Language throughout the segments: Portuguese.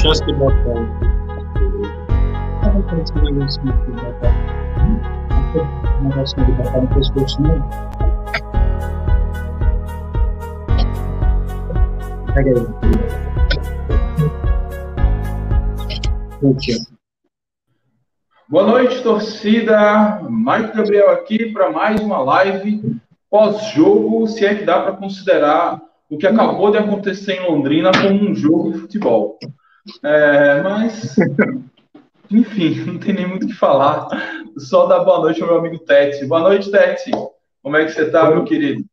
chance de botar. Esse botar. No pescoço, não. Pega aí. Boa noite, torcida. Mike Gabriel aqui para mais uma live pós-jogo, se é que dá para considerar o que acabou de acontecer em Londrina como um jogo de futebol. É, mas, enfim, não tem nem muito o que falar. Só dar boa noite ao meu amigo Tete. Boa noite, Tete. Como é que você está, meu querido?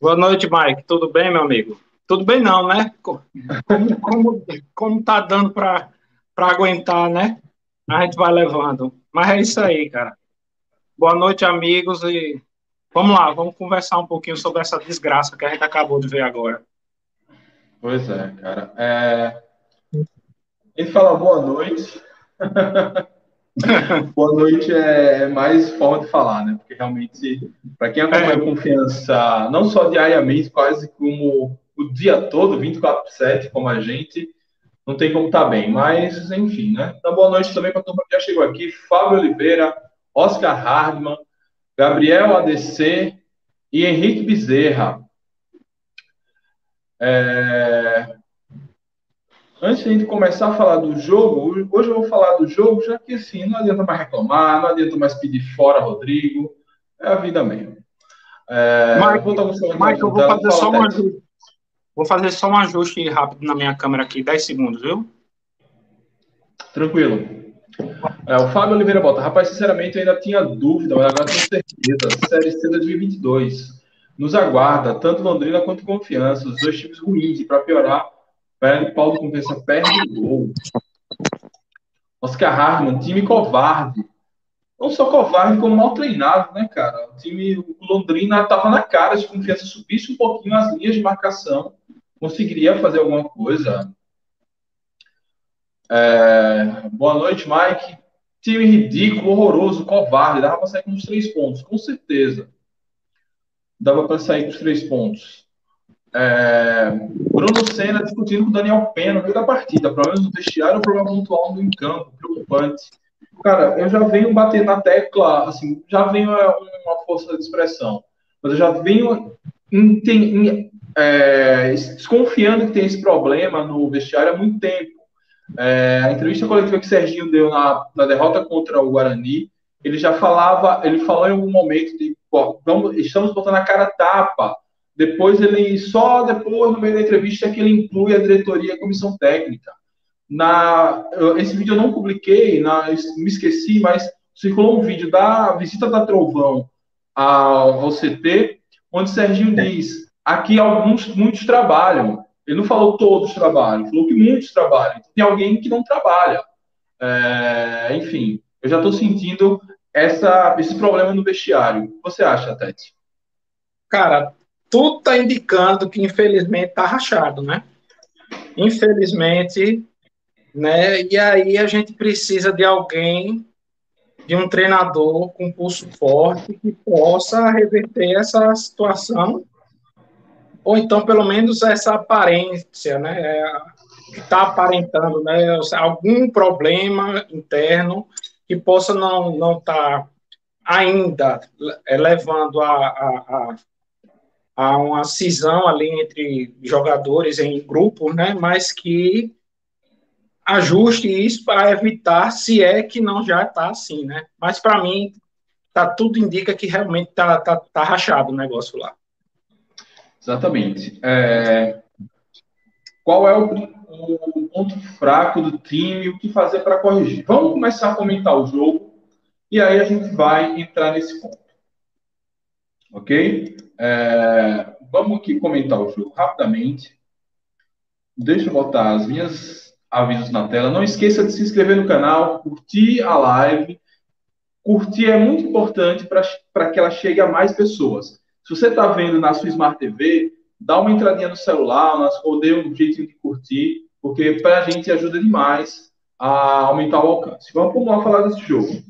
Boa noite, Mike. Tudo bem, meu amigo? Tudo bem não, né? Como, como, como tá dando para aguentar, né? A gente vai levando. Mas é isso aí, cara. Boa noite, amigos, e vamos lá, vamos conversar um pouquinho sobre essa desgraça que a gente acabou de ver agora. Pois é, cara. É... Ele fala boa noite. boa noite é mais forma de falar, né? Porque realmente, para quem acompanha é. confiança, não só diariamente, quase como o dia todo, 24 por 7, como a gente, não tem como estar tá bem. Mas, enfim, né? Então, boa noite também para a turma que já chegou aqui. Fábio Oliveira, Oscar Hardman, Gabriel ADC e Henrique Bezerra. É... Antes de a gente começar a falar do jogo, hoje eu vou falar do jogo, já que assim, não adianta mais reclamar, não adianta mais pedir fora Rodrigo, é a vida mesmo. É... Mike, eu vou fazer só uma Vou fazer só um ajuste rápido na minha câmera aqui, 10 segundos, viu? Tranquilo. É, o Fábio Oliveira bota, rapaz, sinceramente eu ainda tinha dúvida, mas agora tenho certeza. Série C 2022 nos aguarda, tanto Londrina quanto Confiança, os dois times ruins, e para piorar, o Paulo Confiança perde o gol. Oscar Harman, time covarde. Não só covarde, como mal treinado, né, cara? O time Londrina estava na cara, se Confiança subisse um pouquinho as linhas de marcação, conseguiria fazer alguma coisa. É, boa noite, Mike. Time ridículo, horroroso, covarde. Dava para sair com os três pontos, com certeza. Dava para sair com os três pontos. É, Bruno Senna discutindo com Daniel Pena no meio da partida. Problemas no vestiário, problema pontual no em campo, preocupante. Cara, eu já venho bater na tecla, assim, já venho é, uma força de expressão, mas eu já venho é, desconfiando que tem esse problema no vestiário há muito tempo. É, a entrevista coletiva que Serginho deu na, na, derrota contra o Guarani, ele já falava, ele falou em algum momento de, pô, vamos, estamos botando a cara tapa. Depois ele, só depois, no meio da entrevista, é que ele inclui a diretoria e a comissão técnica. Na, esse vídeo eu não publiquei, na, me esqueci, mas circulou um vídeo da visita da Trovão ao, ao CT, onde Serginho diz Aqui alguns, muitos trabalham. Ele não falou todos trabalham, falou que muitos trabalham. Tem alguém que não trabalha. É, enfim, eu já estou sentindo essa, esse problema no vestiário. O que você acha, Tete? Cara, tudo está indicando que infelizmente está rachado, né? Infelizmente, né? E aí a gente precisa de alguém, de um treinador com pulso forte que possa reverter essa situação ou então pelo menos essa aparência, né, é, que está aparentando, né, algum problema interno que possa não não estar tá ainda é, levando a, a, a, a, uma cisão ali entre jogadores em grupo, né, mas que ajuste isso para evitar, se é que não já está assim, né? Mas para mim, tá tudo indica que realmente tá, tá, tá rachado o negócio lá. Exatamente. É, qual é o, o, ponto fraco do time, o que fazer para corrigir? Vamos começar a comentar o jogo e aí a gente vai entrar nesse ponto. Ok? É, vamos aqui comentar o jogo rapidamente. Deixa eu botar as minhas avisos na tela. Não esqueça de se inscrever no canal, curtir a live. Curtir é muito importante para que ela chegue a mais pessoas. Se você está vendo na sua Smart TV, dá uma entradinha no celular, ou dê um jeitinho de curtir, porque para a gente ajuda demais a aumentar o alcance. Vamos lá falar desse jogo.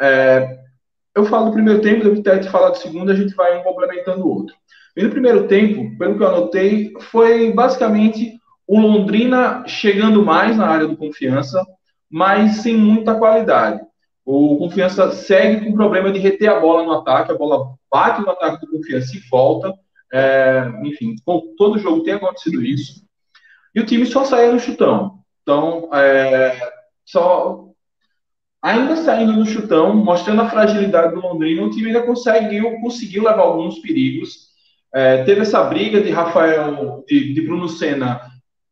É, eu falo do primeiro tempo, depois Tete fala do segundo, a gente vai um complementando o outro. E no primeiro tempo, pelo que eu anotei, foi basicamente o Londrina chegando mais na área do confiança, mas sem muita qualidade. O Confiança segue com o problema de reter a bola no ataque, a bola bate no ataque do Confiança e volta. É, enfim, todo jogo tem acontecido isso. E o time só saía no chutão. Então, é, só ainda saindo no chutão, mostrando a fragilidade do Londrina, o time ainda conseguiu, conseguiu levar alguns perigos. É, teve essa briga de Rafael, de, de Bruno Senna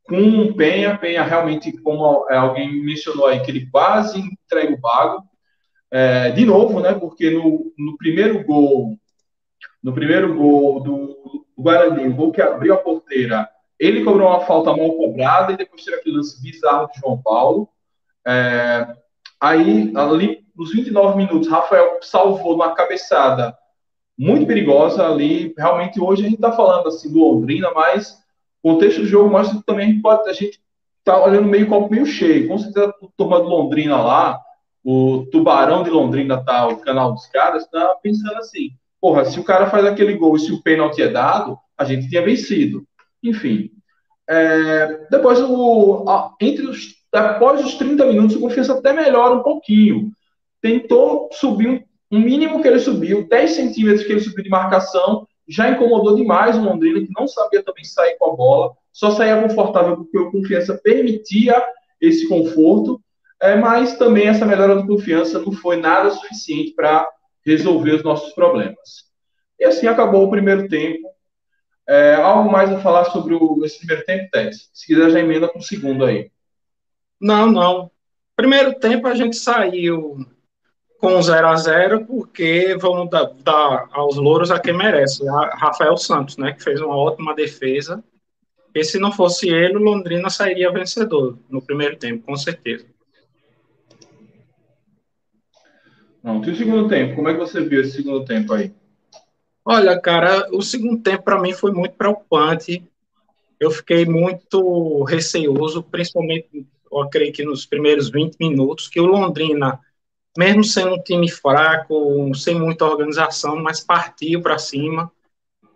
com o Penha. Penha realmente, como alguém mencionou aí, que ele quase entrega o bago. É, de novo, né? Porque no, no primeiro gol, no primeiro gol do, do Guarani, o gol que abriu a porteira, ele cobrou uma falta mal cobrada e depois teve aquele lance bizarro de João Paulo. É, aí, ali, nos 29 minutos, Rafael salvou uma cabeçada muito perigosa ali. Realmente, hoje a gente está falando assim do Londrina, mas o contexto do jogo mostra que também a gente pode, a gente está olhando meio copo meio cheio. Com certeza, a turma do Londrina lá, o Tubarão de Londrina tá, o canal dos caras, tá pensando assim, porra, se o cara faz aquele gol e se o pênalti é dado, a gente tinha vencido. Enfim. É, depois, o, entre os, após os 30 minutos, o Confiança até melhora um pouquinho. Tentou subir um, um mínimo que ele subiu, 10 centímetros que ele subiu de marcação, já incomodou demais o Londrina, que não sabia também sair com a bola, só saía confortável porque o Confiança permitia esse conforto, é, mas também essa melhora de confiança não foi nada suficiente para resolver os nossos problemas. E assim acabou o primeiro tempo. É, algo mais a falar sobre o, esse primeiro tempo, Tess? Se quiser, já emenda com o segundo aí. Não, não. Primeiro tempo a gente saiu com 0 a 0 porque vamos dar, dar, aos louros a quem merece, a Rafael Santos, né, que fez uma ótima defesa. E se não fosse ele, o Londrina sairia vencedor no primeiro tempo, com certeza. Não, e o segundo tempo? Como é que você viu esse segundo tempo aí? Olha, cara, o segundo tempo para mim foi muito preocupante. Eu fiquei muito receoso, principalmente, eu creio que nos primeiros 20 minutos, que o Londrina mesmo sendo um time fraco, sem muita organização, mas partiu para cima,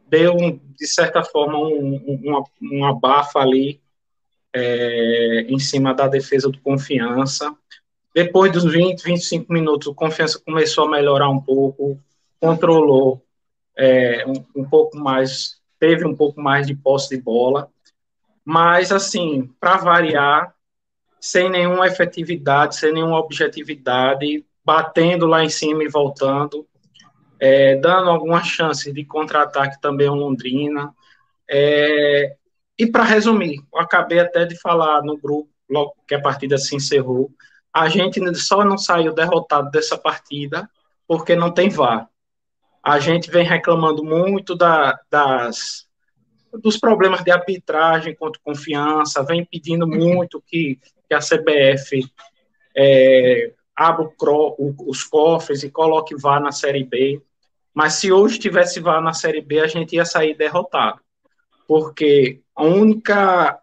deu, de certa forma, um, uma, uma bafa ali é, em cima da defesa do Confiança. Depois dos 20, 25 minutos, o Confiança começou a melhorar um pouco, controlou é, um, um pouco mais, teve um pouco mais de posse de bola, mas, assim, para variar, sem nenhuma efetividade, sem nenhuma objetividade, batendo lá em cima e voltando, é, dando alguma chance de contra-ataque também ao Londrina. É, e para resumir, eu acabei até de falar no grupo, logo que a partida se encerrou, a gente só não saiu derrotado dessa partida porque não tem VAR. A gente vem reclamando muito da, das, dos problemas de arbitragem contra confiança, vem pedindo muito que, que a CBF é, abra o, os cofres e coloque VAR na Série B. Mas se hoje tivesse VAR na Série B, a gente ia sair derrotado. Porque a única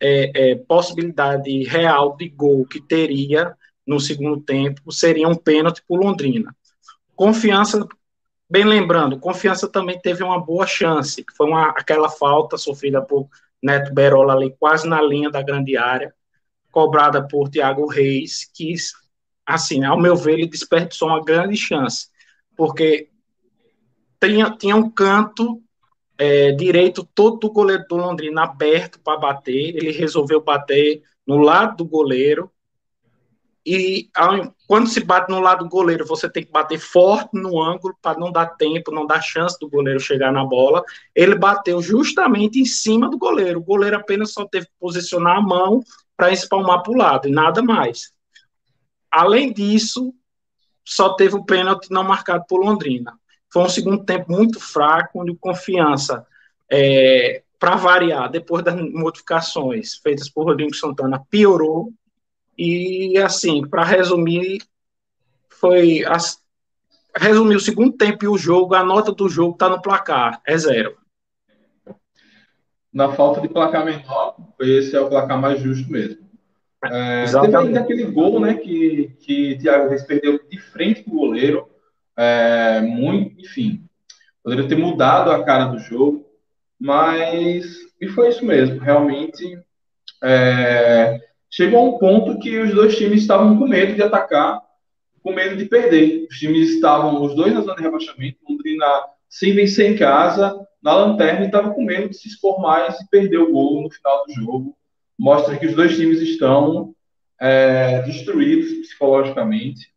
é, é, possibilidade real de gol que teria no segundo tempo seria um pênalti por Londrina. Confiança, bem lembrando, Confiança também teve uma boa chance, que foi uma, aquela falta sofrida por Neto Berola ali, quase na linha da grande área, cobrada por Thiago Reis, que assim, ao meu ver, ele desperdiçou uma grande chance, porque tinha, tinha um canto é, direito todo do goleiro do Londrina aberto para bater, ele resolveu bater no lado do goleiro, e ao, quando se bate no lado do goleiro, você tem que bater forte no ângulo para não dar tempo, não dar chance do goleiro chegar na bola. Ele bateu justamente em cima do goleiro. O goleiro apenas só teve que posicionar a mão para espalmar para o lado e nada mais. Além disso, só teve o pênalti não marcado por Londrina. Foi um segundo tempo muito fraco, onde confiança, é, para variar, depois das modificações feitas por Rodrigo Santana, piorou. E, assim, para resumir, foi. As, resumir o segundo tempo e o jogo, a nota do jogo está no placar, é zero. Na falta de placar menor, esse é o placar mais justo mesmo. É, teve ainda aquele gol, né, que, que Thiago Reis perdeu de frente para o goleiro. É, muito, enfim, poderia ter mudado a cara do jogo, mas e foi isso mesmo. Realmente é, chegou a um ponto que os dois times estavam com medo de atacar, com medo de perder. Os times estavam, os dois na zona de rebaixamento, Londrina sem vencer em casa, na lanterna, e estava com medo de se expor mais e perder o gol no final do jogo. Mostra que os dois times estão é, destruídos psicologicamente.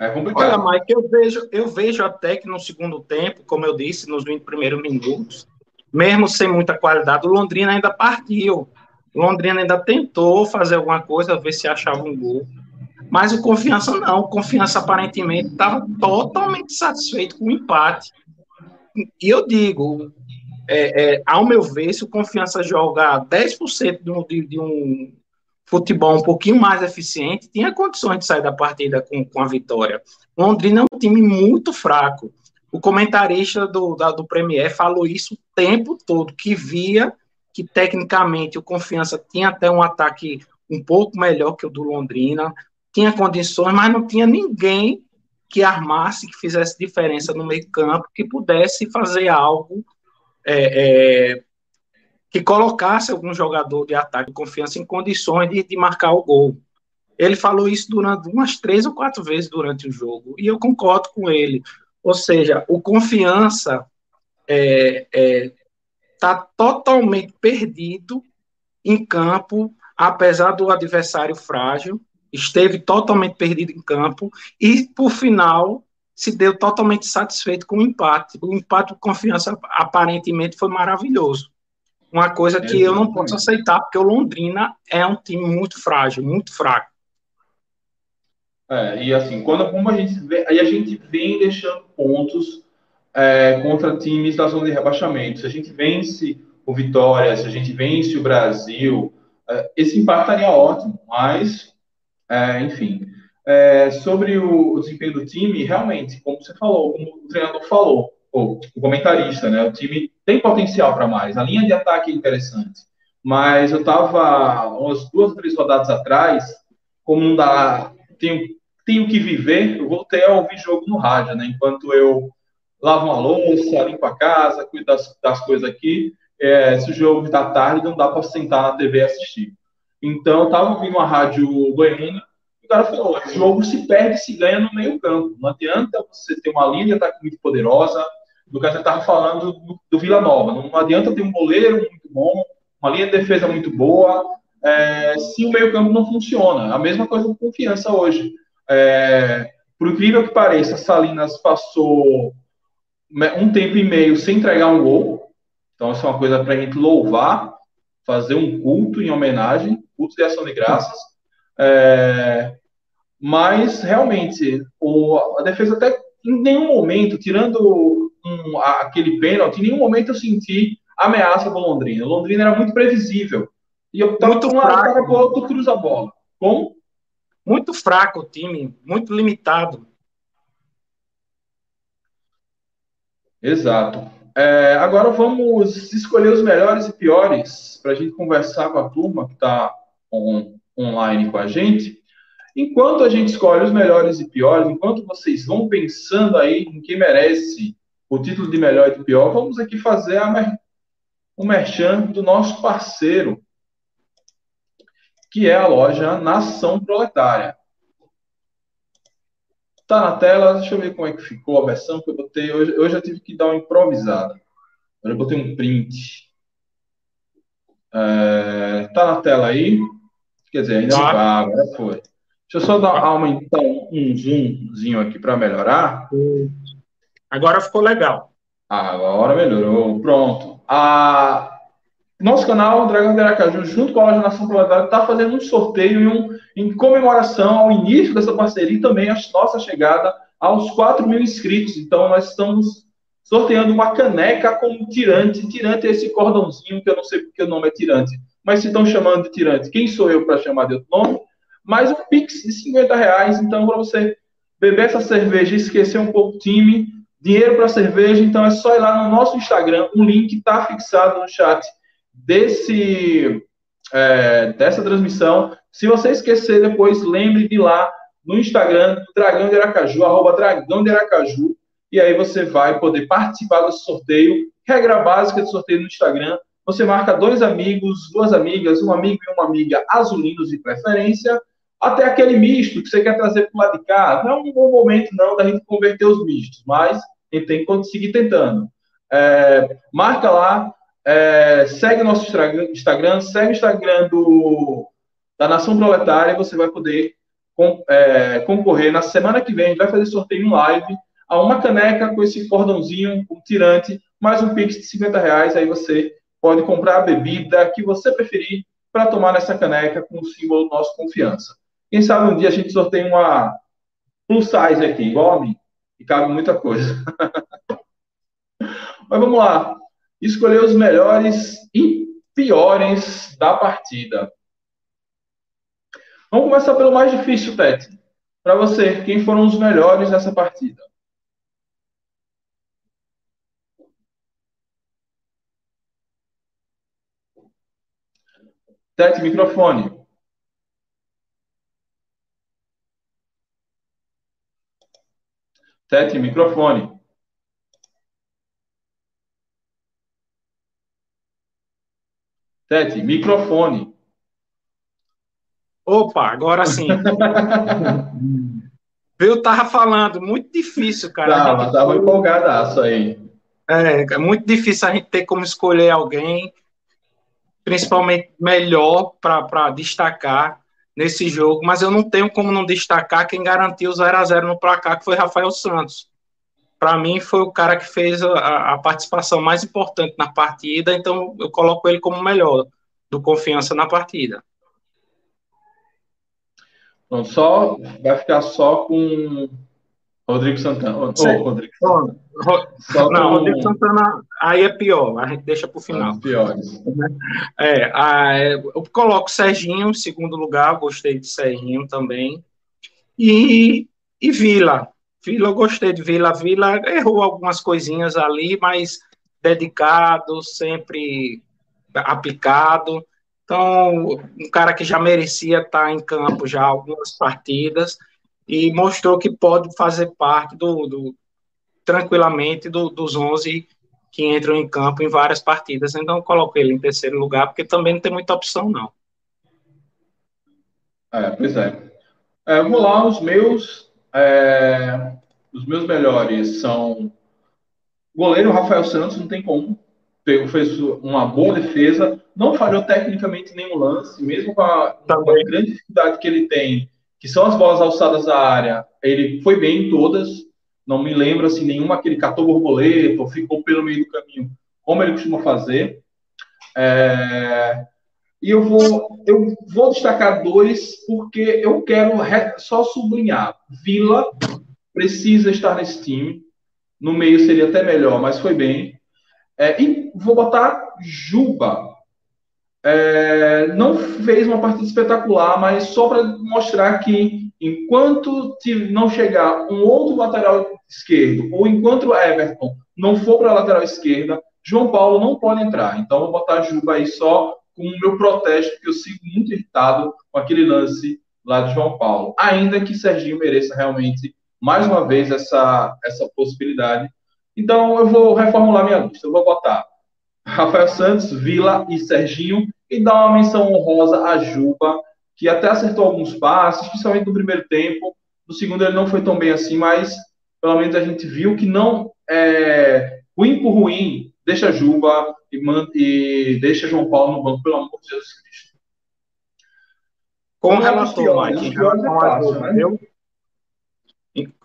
É complicado. Olha, Mike, eu vejo, eu vejo até que no segundo tempo, como eu disse, nos 20 primeiros minutos, mesmo sem muita qualidade, o Londrina ainda partiu. Londrina ainda tentou fazer alguma coisa, ver se achava um gol. Mas o Confiança não. O Confiança aparentemente estava totalmente satisfeito com o empate. E eu digo, é, é, ao meu ver, se o Confiança jogar 10% de, de um futebol um pouquinho mais eficiente, tinha condições de sair da partida com, com a vitória. Londrina é um time muito fraco. O comentarista do, da, do Premier falou isso o tempo todo, que via que tecnicamente o Confiança tinha até um ataque um pouco melhor que o do Londrina, tinha condições, mas não tinha ninguém que armasse, que fizesse diferença no meio campo, que pudesse fazer algo é, é, que colocasse algum jogador de ataque de confiança em condições de, de, marcar o gol. Ele falou isso durante umas três ou quatro vezes durante o jogo, e eu concordo com ele. Ou seja, o confiança é, é está totalmente perdido em campo, apesar do adversário frágil, esteve totalmente perdido em campo e, por final, se deu totalmente satisfeito com o empate. O empate de confiança aparentemente foi maravilhoso. Uma coisa que eu não posso aceitar, porque o Londrina é um time muito frágil, muito fraco. É, e assim, quando como a gente vê, aí a gente vem deixando pontos é, contra times da zona de rebaixamento. Se a gente vence o Vitória, se a gente vence o Brasil, é, esse empate estaria ótimo, mas, é, enfim. É, sobre o, o, desempenho do time, realmente, como você falou, como o treinador falou, ou o comentarista, né? O time tem potencial para mais. A linha de ataque é interessante. Mas eu estava umas duas, três rodadas atrás, como não dá, tenho, tenho que viver, eu voltei a ouvir jogo no rádio, né? Enquanto eu lavo uma louça, limpo a casa, cuido das, das coisas aqui. É, se o jogo está tarde, não dá para sentar na TV e assistir. Então, eu estava ouvindo uma rádio goiana e o cara falou: o jogo se perde se ganha no meio-campo. Não adianta você ter uma linha de ataque muito poderosa. No caso, eu estava falando do, do, Vila Nova. Não, não adianta ter um goleiro muito bom, uma linha de defesa muito boa, é, se o meio-campo não funciona. A mesma coisa com confiança hoje. É, por incrível que pareça, Salinas passou um tempo e meio sem entregar um gol. Então, isso é uma coisa para a gente louvar, fazer um culto em homenagem, culto de ação de graças. É, mas, realmente, o, a defesa até em nenhum momento, tirando um, aquele pênalti, em nenhum momento eu senti ameaça do Londrina. O Londrina era muito previsível. E eu estava com uma cara para outro cruza a bola. Como? Muito fraco o time, muito limitado. Exato. É, agora vamos escolher os melhores e piores para a gente conversar com a turma que está on, online com a gente. Enquanto a gente escolhe os melhores e piores, enquanto vocês vão pensando aí em quem merece o título de melhor e de pior, vamos aqui fazer a, o merchan do nosso parceiro, que é a loja Nação Proletária. Tá na tela, deixa eu ver como é que ficou a versão que eu botei. Hoje, hoje eu tive que dar uma improvisada. Eu botei um print. É, tá na tela aí? Quer dizer, ainda não tá, agora foi. Deixa eu só dar aumentar então, um zoomzinho aqui para melhorar. Agora ficou legal. Agora melhorou. Pronto. A, nosso canal, Dragão de Aracaju, junto com a Loja Nação Proletária, está fazendo um sorteio em, um, em comemoração ao início dessa parceria e também a nossa chegada aos 4 mil inscritos. Então, nós estamos sorteando uma caneca com tirante. Tirante é esse cordãozinho que eu não sei porque o nome é tirante, mas se estão chamando de tirante, quem sou eu para chamar de outro nome? Mais um Pix de 50 reais. Então, para você beber essa cerveja e esquecer um pouco o time, dinheiro para cerveja, então é só ir lá no nosso Instagram. O link está fixado no chat desse, é, dessa transmissão. Se você esquecer depois, lembre de lá no Instagram Dragão de Aracaju, arroba Dragão de Aracaju, e aí você vai poder participar desse sorteio. Regra básica de sorteio no Instagram, Você marca dois amigos, duas amigas, um amigo e uma amiga azulinos de preferência, até aquele misto que você quer trazer para o lado de cá. Não é um bom momento, não, da gente converter os mistos, mas a gente tem que conseguir tentando. É, marca lá, é, segue nosso Instagram, segue o Instagram do, da Nação Proletária, você vai poder com, é, concorrer. Na semana que vem, a gente vai fazer sorteio em live a uma caneca com esse cordãozinho, um tirante, mais um pix de 50 reais. Aí você pode comprar a bebida que você preferir para tomar nessa caneca com o símbolo do nosso confiança. Quem sabe um dia a gente sorteia uma plus size aqui, igual a mim, e cabe muita coisa. Mas vamos lá. Escolher os melhores e piores da partida. Vamos começar pelo mais difícil, Tete. Para você, quem foram os melhores nessa partida? Tete, microfone. Tete, microfone. Tete, microfone. Opa, agora sim. Eu tava falando, muito difícil, cara. Tava, gente... tava empolgadaço aí. É, é muito difícil a gente ter como escolher alguém, principalmente melhor para destacar nesse jogo, mas eu não tenho como não destacar quem garantiu o 0 a 0 no placar, que foi Rafael Santos. Para mim, foi o cara que fez a, a, participação mais importante na partida, então eu coloco ele como o melhor do confiança na partida. Então, só vai ficar só com Rodrigo Santana. Oh, Rodrigo. Só não, com... Rodrigo Santana aí é pior, a gente deixa para o final. piores. É, a, eu coloco Serginho em segundo lugar, gostei de Serginho também. E, e Vila. Vila, eu gostei de Vila. Vila errou algumas coisinhas ali, mas dedicado, sempre aplicado. Então, um cara que já merecia estar em campo já algumas partidas e mostrou que pode fazer parte do, do tranquilamente do, dos 11 que entram em campo em várias partidas. Então, coloco ele em terceiro lugar, porque também não tem muita opção, não. É, pois é. é vamos lá, os meus, é, os meus melhores são o goleiro Rafael Santos, não tem como. Fez uma boa defesa, não falhou tecnicamente nenhum lance, mesmo com a, com a grande dificuldade que ele tem que são as bolas alçadas da área, ele foi bem em todas. Não me lembro assim nenhuma que ele catou borboleta ou ficou pelo meio do caminho, como ele costuma fazer. É... E eu vou, eu vou destacar dois porque eu quero só sublinhar. Vila precisa estar nesse time. No meio seria até melhor, mas foi bem. É, e vou botar Juba é, não fez uma partida espetacular, mas só para mostrar que enquanto não chegar um outro lateral esquerdo, ou enquanto o Everton não for para a lateral esquerda, João Paulo não pode entrar. Então, vou botar Juba aí só com o meu protesto, porque eu sigo muito irritado com aquele lance lá de João Paulo. Ainda que Serginho mereça realmente, mais uma vez, essa, essa possibilidade. Então, eu vou reformular minha lista. Eu vou botar Rafael Santos, Vila e Serginho, e dar uma menção honrosa a Juba, que até acertou alguns passes, principalmente no primeiro tempo. No segundo ele não foi tão bem assim, mas pelo menos a gente viu que não é ruim por ruim, deixa Juba e, e deixa João Paulo no banco, pelo amor de Jesus Cristo. Com o relator, Mike, em relação a Juba, eu,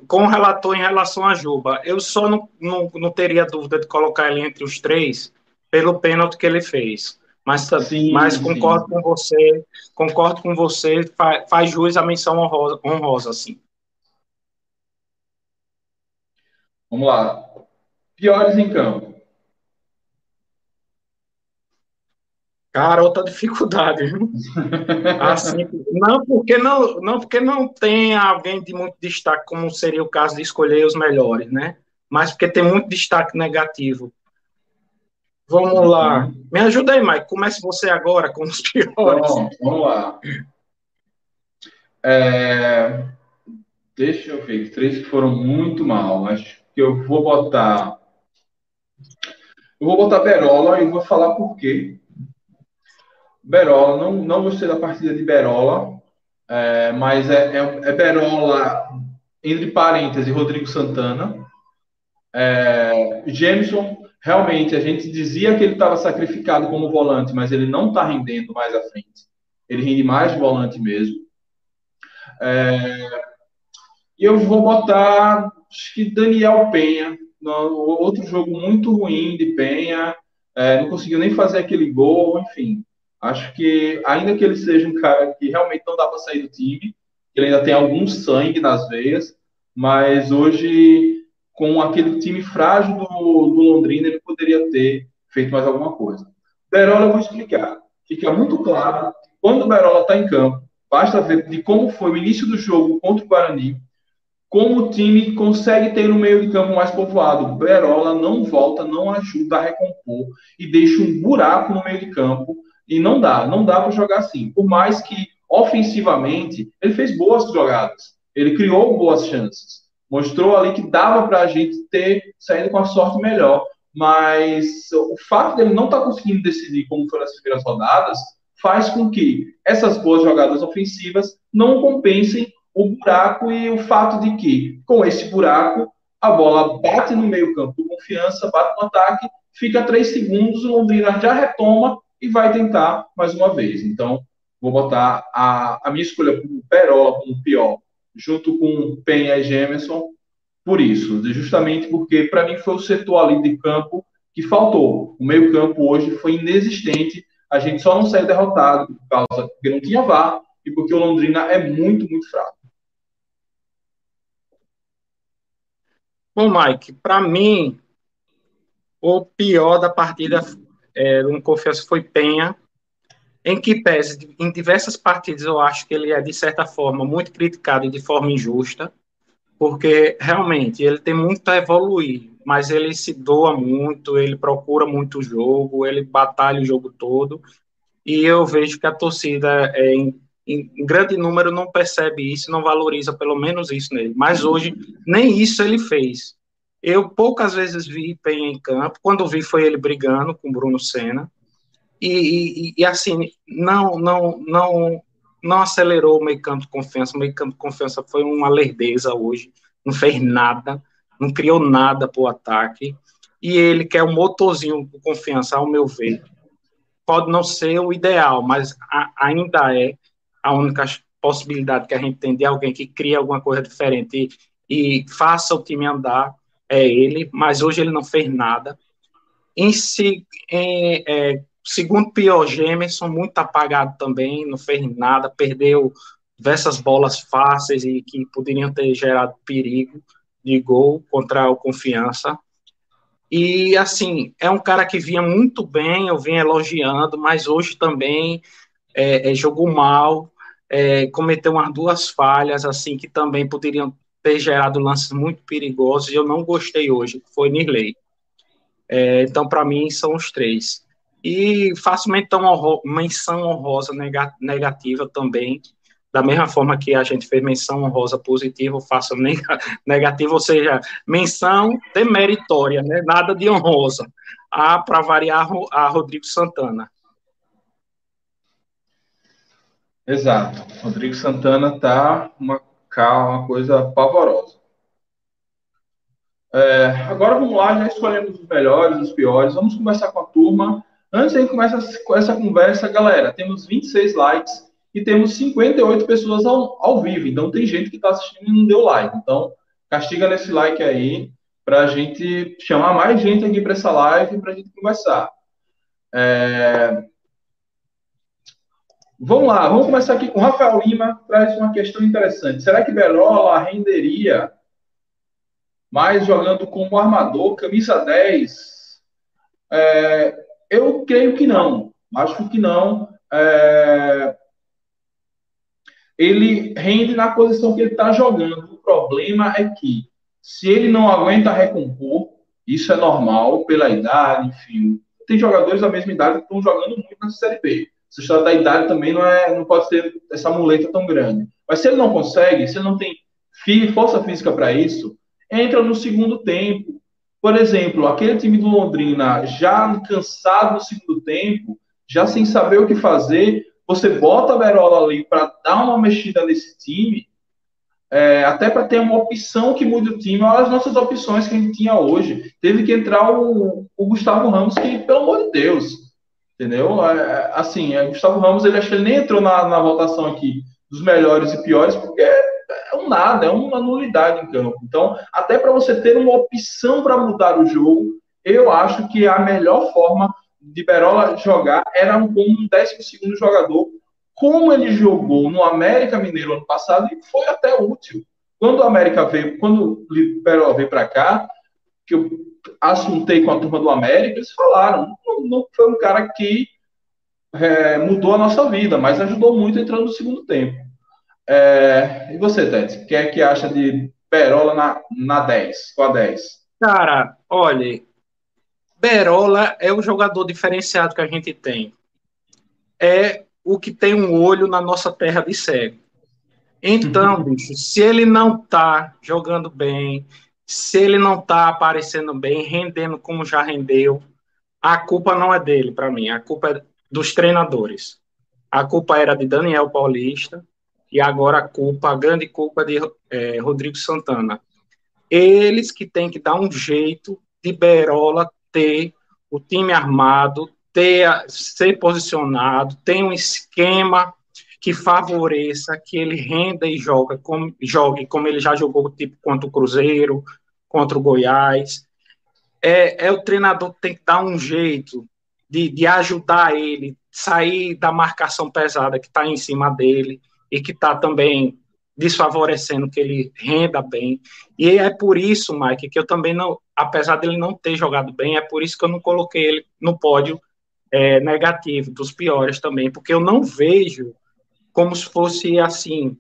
com o relator em relação a Juba, eu só não, não, não teria dúvida de colocar ele entre os três, pelo pênalti que ele fez. Mas, sim, mas concordo sim. com você, concordo com você, faz, faz jus à menção honrosa, honrosa, sim. Vamos lá. Piores em campo. Cara, outra dificuldade, viu? Assim, não, porque não, não, porque não tem alguém de muito destaque, como seria o caso de escolher os melhores, né? Mas porque tem muito destaque negativo. Vamos lá. Me ajuda aí, Mike. Comece você agora com os piores. Bom, vamos lá. É... Deixa eu ver. Três que foram muito mal. Acho que eu vou botar. Eu vou botar Berola e vou falar por quê. Berola, não, não gostei da partida de Berola, é, mas é, é, é, Berola, entre parênteses, Rodrigo Santana. É, Jameson, realmente, a gente dizia que ele estava sacrificado como volante, mas ele não está rendendo mais à frente. Ele rende mais de volante mesmo. É, e eu vou botar, acho que Daniel Penha, outro jogo muito ruim de Penha, é, não conseguiu nem fazer aquele gol, enfim. Acho que, ainda que ele seja um cara que realmente não dá para sair do time, ele ainda tem algum sangue nas veias, mas hoje, com aquele time frágil do, do Londrina, ele poderia ter feito mais alguma coisa. Berola, eu vou explicar. Fica muito claro, quando o Berola está em campo, basta ver de como foi o início do jogo contra o Guarani, como o time consegue ter um meio de campo mais povoado. Berola não volta, não ajuda a recompor e deixa um buraco no meio de campo. E não dá, não dá para jogar assim. Por mais que ofensivamente ele fez boas jogadas, ele criou boas chances, mostrou ali que dava para a gente ter saído com a sorte melhor. Mas o fato dele não estar tá conseguindo decidir como foram as primeiras rodadas faz com que essas boas jogadas ofensivas não compensem o buraco e o fato de que, com esse buraco, a bola bate no meio-campo do confiança, bate no ataque, fica três segundos, o Londrina já retoma e vai tentar mais uma vez. Então, vou botar a, a minha escolha como Perola como pior, junto com Penha e Gemerson, por isso, justamente porque para mim foi o setor ali de campo que faltou. O meio-campo hoje foi inexistente. A gente só não saiu derrotado por causa porque não tinha VAR e porque o Londrina é muito, muito fraco. Bom, Mike, para mim, o pior da partida é, no Confiança foi Penha, em que pese, em diversas partidas, eu acho que ele é, de certa forma, muito criticado e de forma injusta, porque realmente ele tem muito a evoluir, mas ele se doa muito, ele procura muito o jogo, ele batalha o jogo todo, e eu vejo que a torcida, é, em, em, grande número não percebe isso, não valoriza pelo menos isso nele. Mas hoje nem isso ele fez. Eu poucas vezes vi Penha em campo. Quando vi foi ele brigando com Bruno Senna. E, e, e assim não não não não acelerou o meio campo de confiança. O meio campo de confiança foi uma lerdeza hoje. Não fez nada, não criou nada para o ataque. E ele que é o motorzinho de confiança, ao meu ver, pode não ser o ideal, mas a, ainda é a única possibilidade que a gente tem de alguém que cria alguma coisa diferente e, e faça o time andar é ele, mas hoje ele não fez nada. Em, em é, segundo pior, Gemerson, muito apagado também, não fez nada, perdeu diversas bolas fáceis e que poderiam ter gerado perigo de gol contra o Confiança. E, assim, é um cara que vinha muito bem, eu vinha elogiando, mas hoje também é, é, jogou mal, é, cometeu umas duas falhas, assim, que também poderiam ter gerado lances muito perigosos, e eu não gostei hoje, foi Nirley. É, então, para mim, são os três. E uma honro menção honrosa negativa também, da mesma forma que a gente fez menção honrosa positiva, faço negativa, ou seja, menção demeritória, né? nada de honrosa. A, para variar, a Rodrigo Santana. Exato. Rodrigo Santana tá uma, uma coisa pavorosa. É, agora vamos lá, já escolhemos os melhores, os piores. Vamos conversar com a turma. Antes de começar essa conversa, galera, temos 26 likes e temos 58 pessoas ao, ao vivo. Então tem gente que está assistindo e não deu like. Então castiga nesse like aí para a gente chamar mais gente aqui para essa live para a gente conversar. É, Vamos lá, vamos começar aqui com o Rafael Lima, traz uma questão interessante. Será que Berola renderia mais jogando como armador, camisa 10? É, eu creio que não. Acho que não. É, ele rende na posição que ele está jogando. O problema é que, se ele não aguenta recompor, isso é normal, pela idade, enfim. Tem jogadores da mesma idade que estão jogando muito na Série B história da idade também não, é, não pode ter essa muleta tão grande. Mas se ele não consegue, se ele não tem força física para isso, entra no segundo tempo. Por exemplo, aquele time do Londrina já cansado no segundo tempo, já sem saber o que fazer, você bota a Berola ali para dar uma mexida nesse time, é, até para ter uma opção que mude o time. Olha as nossas opções que a gente tinha hoje. Teve que entrar o, o Gustavo Ramos, que, pelo amor de Deus, entendeu? É, é assim, o é, Gustavo Ramos, ele acho que ele nem entrou na, na votação aqui dos melhores e piores, porque é um nada, é uma nulidade em campo. Então, até para você ter uma opção para mudar o jogo, eu acho que a melhor forma de Berola jogar era como um 12 jogador, como ele jogou no América Mineiro ano passado e foi até útil. Quando o América veio, quando o Berola veio para cá, que eu assuntei com a turma do América, eles falaram, não, não foi um cara que é, mudou a nossa vida, mas ajudou muito entrando no segundo tempo. É, e você, Tete, o que é que acha de Berola na, na 10, com a 10? Cara, olha, Berola é o jogador diferenciado que a gente tem. É o que tem um olho na nossa terra de cego. Então, uhum. bicho, se ele não tá jogando bem, se ele não tá aparecendo bem, rendendo como já rendeu, a culpa não é dele, para mim, a culpa é dos treinadores. A culpa era de Daniel Paulista e agora a culpa, a grande culpa é de é, Rodrigo Santana. Eles que têm que dar um jeito de Berola ter o time armado, ter, ser posicionado, ter um esquema que favoreça que ele renda e joga como, jogue como ele já jogou tipo contra o Cruzeiro, contra o Goiás. É, é o treinador que tem que dar um jeito de, de ajudar ele sair da marcação pesada que está em cima dele e que está também desfavorecendo que ele renda bem. E é por isso, Mike, que eu também não, apesar dele não ter jogado bem, é por isso que eu não coloquei ele no pódio é, negativo, dos piores também, porque eu não vejo como se fosse assim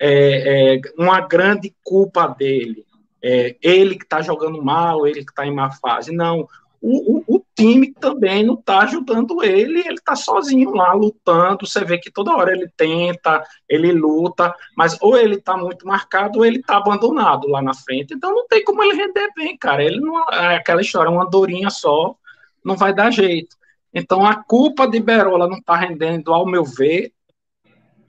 é, é, uma grande culpa dele. É, ele que está jogando mal, ele que está em má fase. Não, o, o, o time também não está ajudando ele, ele está sozinho lá lutando. Você vê que toda hora ele tenta, ele luta, mas ou ele está muito marcado ou ele está abandonado lá na frente. Então não tem como ele render bem, cara. Ele não é aquela história, uma dorinha só, não vai dar jeito. Então a culpa de Berola não está rendendo, ao meu ver,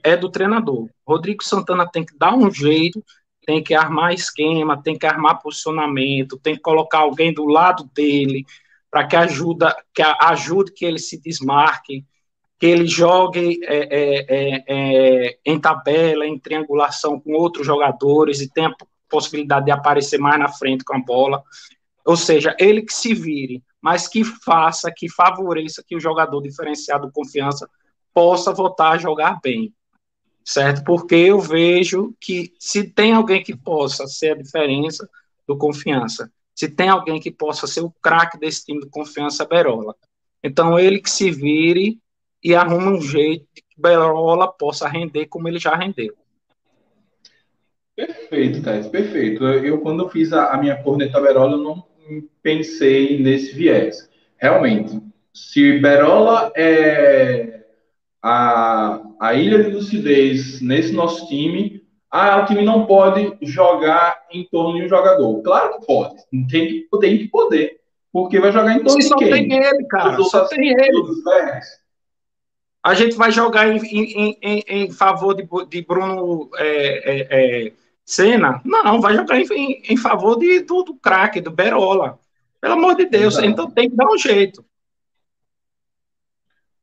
é do treinador. Rodrigo Santana tem que dar um jeito, tem que armar esquema, tem que armar posicionamento, tem que colocar alguém do lado dele, para que ajuda, que ajude que ele se desmarque, que ele jogue é, é, é, é, em tabela, em triangulação com outros jogadores e tenha possibilidade de aparecer mais na frente com a bola. Ou seja, ele que se vire, mas que faça, que favoreça que o jogador diferenciado confiança possa voltar a jogar bem, certo? Porque eu vejo que se tem alguém que possa ser a diferença do confiança, se tem alguém que possa ser o craque desse time de confiança, Berola. Então, ele que se vire e arruma um jeito de que Berola possa render como ele já rendeu. Perfeito, Thais, perfeito. Eu, quando fiz a, a minha corneta Berola, eu não pensei nesse viés. Realmente, se Berola é a, a ilha de lucidez nesse nosso time, ah, o time não pode jogar em torno de um jogador. Claro que pode. Tem que, tem que poder. Porque vai jogar em torno Se de quem? Só tem ele, cara. Só tem ele. A gente vai jogar em, em, em, em favor de, de Bruno é, é, é, Senna? Não, vai jogar em, em favor de, do, do craque, do Berola. Pelo amor de Deus. Exato. Então tem que dar um jeito.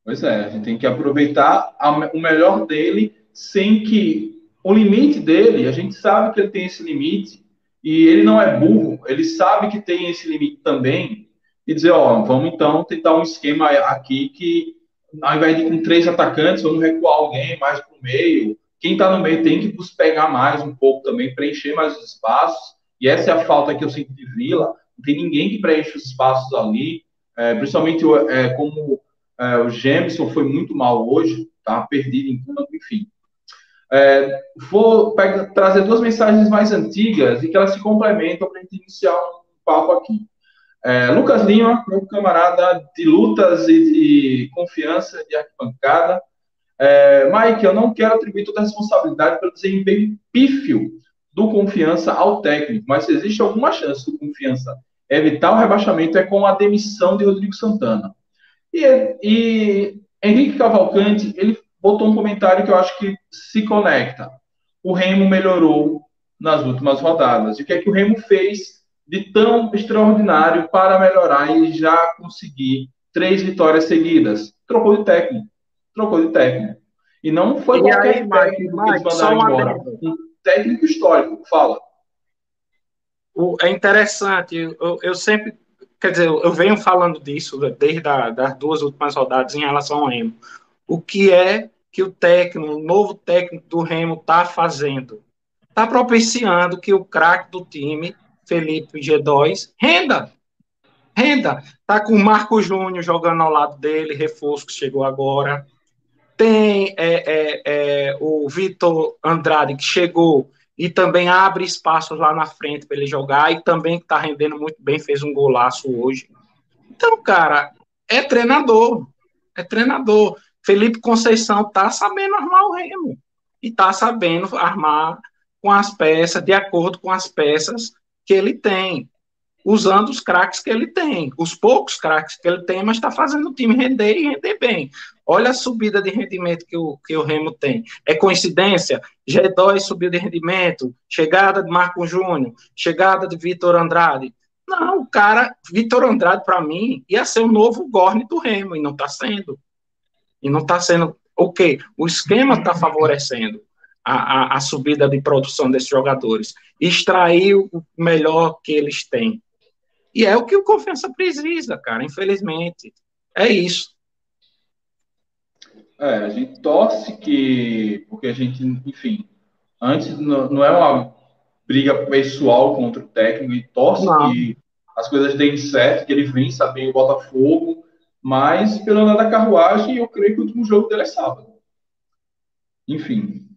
Pois é, a gente tem que aproveitar a, o melhor dele sem que o limite dele, a gente sabe que ele tem esse limite, e ele não é burro, ele sabe que tem esse limite também, e dizer, ó, vamos então tentar um esquema aqui que, ao invés de ir com três atacantes, vamos recuar alguém mais para o meio, quem está no meio tem que pegar mais um pouco também, preencher mais os espaços, e essa é a falta que eu sinto de Vila, não tem ninguém que preenche os espaços ali, é, principalmente é, como é, o Jameson foi muito mal hoje, tá perdido em campo, enfim. É, vou pegar, trazer duas mensagens mais antigas e que elas se complementam para a gente iniciar um papo aqui. É, Lucas Lima, meu camarada de lutas e de confiança, de arquibancada. É, Mike, eu não quero atribuir toda a responsabilidade pelo desempenho pífio do confiança ao técnico, mas se existe alguma chance do confiança evitar o rebaixamento é com a demissão de Rodrigo Santana. E, e Henrique Cavalcante, ele botou um comentário que eu acho que se conecta. O Remo melhorou nas últimas rodadas. E o que é que o Remo fez de tão extraordinário para melhorar e já conseguir três vitórias seguidas? Trocou de técnico. Trocou de técnico. E não foi e qualquer aí, técnico Mike, que eles mandaram embora. Um técnico histórico. Fala. É interessante. Eu, eu sempre quer dizer, eu venho falando disso desde a, das duas últimas rodadas em relação ao Remo. O que é que o técnico, o novo técnico do Remo está fazendo? Está propiciando que o craque do time, Felipe G2, renda. Renda. Está com o Marco Júnior jogando ao lado dele, reforço que chegou agora. Tem é, é, é, o Vitor Andrade, que chegou e também abre espaços lá na frente para ele jogar e também está rendendo muito bem, fez um golaço hoje. Então, cara, é treinador, é treinador. Felipe Conceição tá sabendo armar o Remo e tá sabendo armar com as peças de acordo com as peças que ele tem usando os craques que ele tem, os poucos craques que ele tem, mas está fazendo o time render e render bem. Olha a subida de rendimento que o, que o Remo tem. É coincidência? G2 subiu de rendimento, chegada de Marco Júnior, chegada de Vitor Andrade. Não, o cara, Vitor Andrade, para mim, ia ser o novo Gorne do Remo, e não está sendo. E não está sendo. O quê? O esquema está favorecendo a, a, a subida de produção desses jogadores. Extrair o melhor que eles têm. E é o que o Confiança precisa, cara, infelizmente. É isso. É, a gente torce que. Porque a gente, enfim, antes não, não é uma briga pessoal contra o técnico, e torce não. que as coisas deem certo, que ele vença bem o Botafogo, mas pelo andar da carruagem, eu creio que o último jogo dele é sábado. Enfim.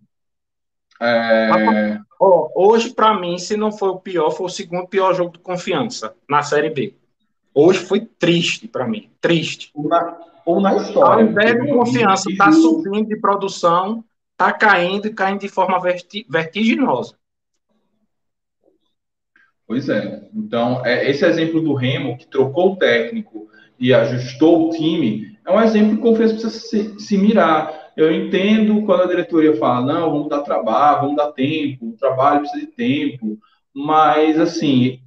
É... Oh, hoje, para mim, se não foi o pior, foi o segundo pior jogo de confiança na Série B. Hoje foi triste para mim, triste. Na, ou na história. Ao invés de confiança estar tá subindo de produção, está caindo e caindo de forma verti vertiginosa. Pois é. Então, é, esse exemplo do Remo, que trocou o técnico e ajustou o time, é um exemplo que confiança precisa se, se mirar eu entendo quando a diretoria fala, não, vamos dar trabalho, vamos dar tempo, o trabalho precisa de tempo, mas, assim,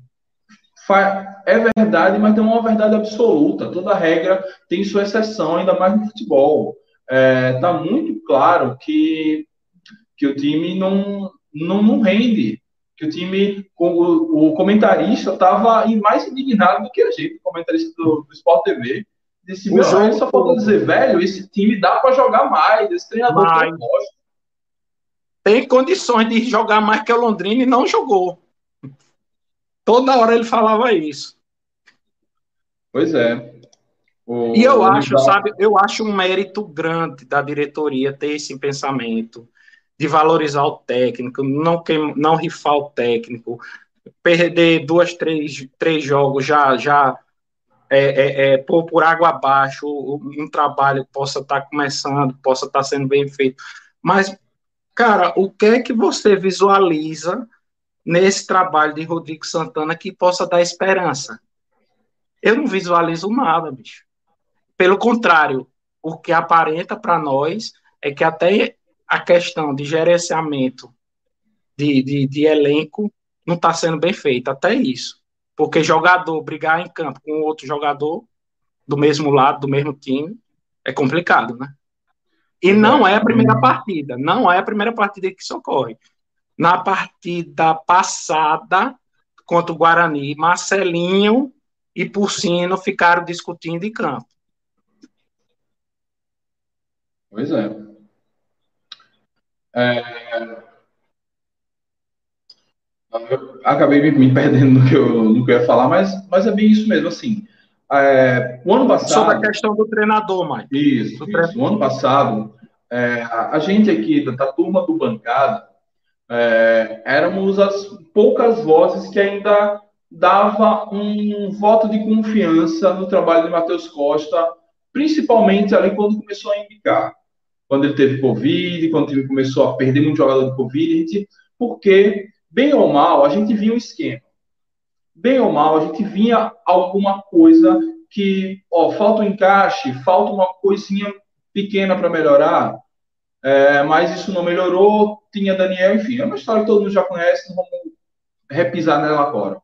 é verdade, mas não é uma verdade absoluta. Toda regra tem sua exceção, ainda mais no futebol. Está é, muito claro que, que o time não, não, não rende, que o time, o, o comentarista estava mais indignado do que a gente, o comentarista do, do Sport TV, Disse, meu, jogo, só faltou dizer, velho, esse time dá para jogar mais, esse treinador gosta. Tem condições de jogar mais que o Londrina e não jogou. Toda hora ele falava isso. Pois é. O, e eu acho, dá... sabe, eu acho um mérito grande da diretoria ter esse pensamento de valorizar o técnico, não, queim, não rifar o técnico, perder duas, três, três jogos já já é, é, é, pôr por água abaixo um trabalho que possa estar tá começando, possa estar tá sendo bem feito. Mas, cara, o que é que você visualiza nesse trabalho de Rodrigo Santana que possa dar esperança? Eu não visualizo nada, bicho. Pelo contrário, o que aparenta para nós é que até a questão de gerenciamento de, de, de elenco não está sendo bem feita, até isso. Porque jogador brigar em campo com outro jogador do mesmo lado, do mesmo time, é complicado, né? E não é a primeira partida, não é a primeira partida que isso ocorre. Na partida passada, contra o Guarani, Marcelinho e Porcino ficaram discutindo em campo. Pois é. é eu acabei me, perdendo no que, eu, no que eu ia falar, mas, mas é bem isso mesmo, assim. É, o ano passado... Sobre a questão do treinador, Mike. Isso, isso. O ano passado, é, a, a, gente aqui, da, da turma do Bancada, é, éramos as poucas vozes que ainda dava um voto de confiança no trabalho de Matheus Costa, principalmente ali quando começou a indicar. Quando ele teve Covid, quando ele começou a perder muito jogador de Covid, porque bem ou mal, a gente viu um esquema. bem ou mal, a gente vinha alguma coisa que, ó, falta um encaixe, falta uma coisinha pequena para melhorar, é, mas isso não melhorou, tinha Daniel, enfim, é uma história que todo mundo já conhece, não vamos repisar nela agora.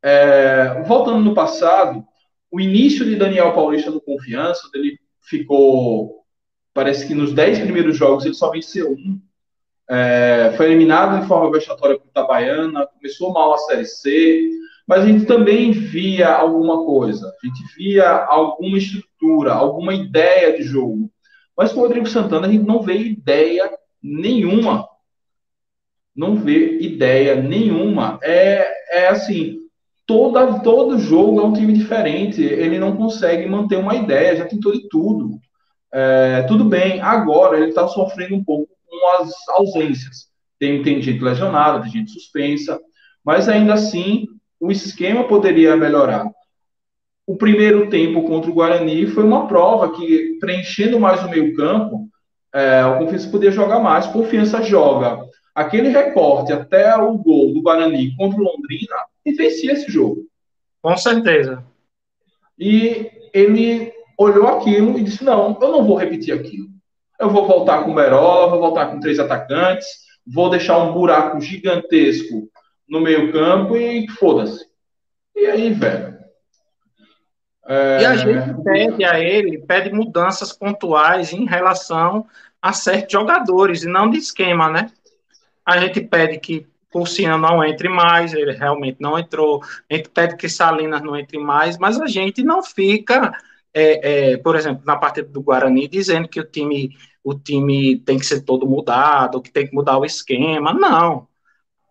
É, voltando no passado, o início de Daniel Paulista no Confiança, ele ficou, parece que nos 10 primeiros jogos ele só venceu um, é, foi eliminado de forma vexatória por Itabaiana, começou mal a Série C, mas a gente também via alguma coisa, a gente via alguma estrutura, alguma ideia de jogo. Mas com o Rodrigo Santana a gente não vê ideia nenhuma. Não vê ideia nenhuma. É, é assim, toda, todo jogo é um time diferente. Ele não consegue manter uma ideia, já tentou de tudo. É, tudo bem, agora ele está sofrendo um pouco com as ausências. Tem, tem gente lesionada, tem gente suspensa, mas ainda assim o esquema poderia melhorar. O primeiro tempo contra o Guarani foi uma prova que, preenchendo mais o meio-campo, é, o Confiança podia jogar mais. Confiança joga aquele recorte até o gol do Guarani contra o Londrina e vencia esse jogo. Com certeza. E ele olhou aquilo e disse: Não, eu não vou repetir aquilo. Eu vou voltar com o Berola, vou voltar com três atacantes, vou deixar um buraco gigantesco no meio-campo e foda-se. E aí, velho? É... E a gente pede a ele, pede mudanças pontuais em relação a certos jogadores, e não de esquema, né? A gente pede que Pulsina não entre mais, ele realmente não entrou. A gente pede que Salinas não entre mais, mas a gente não fica, é, é, por exemplo, na partida do Guarani, dizendo que o time, o time tem que ser todo mudado, que tem que mudar o esquema. Não.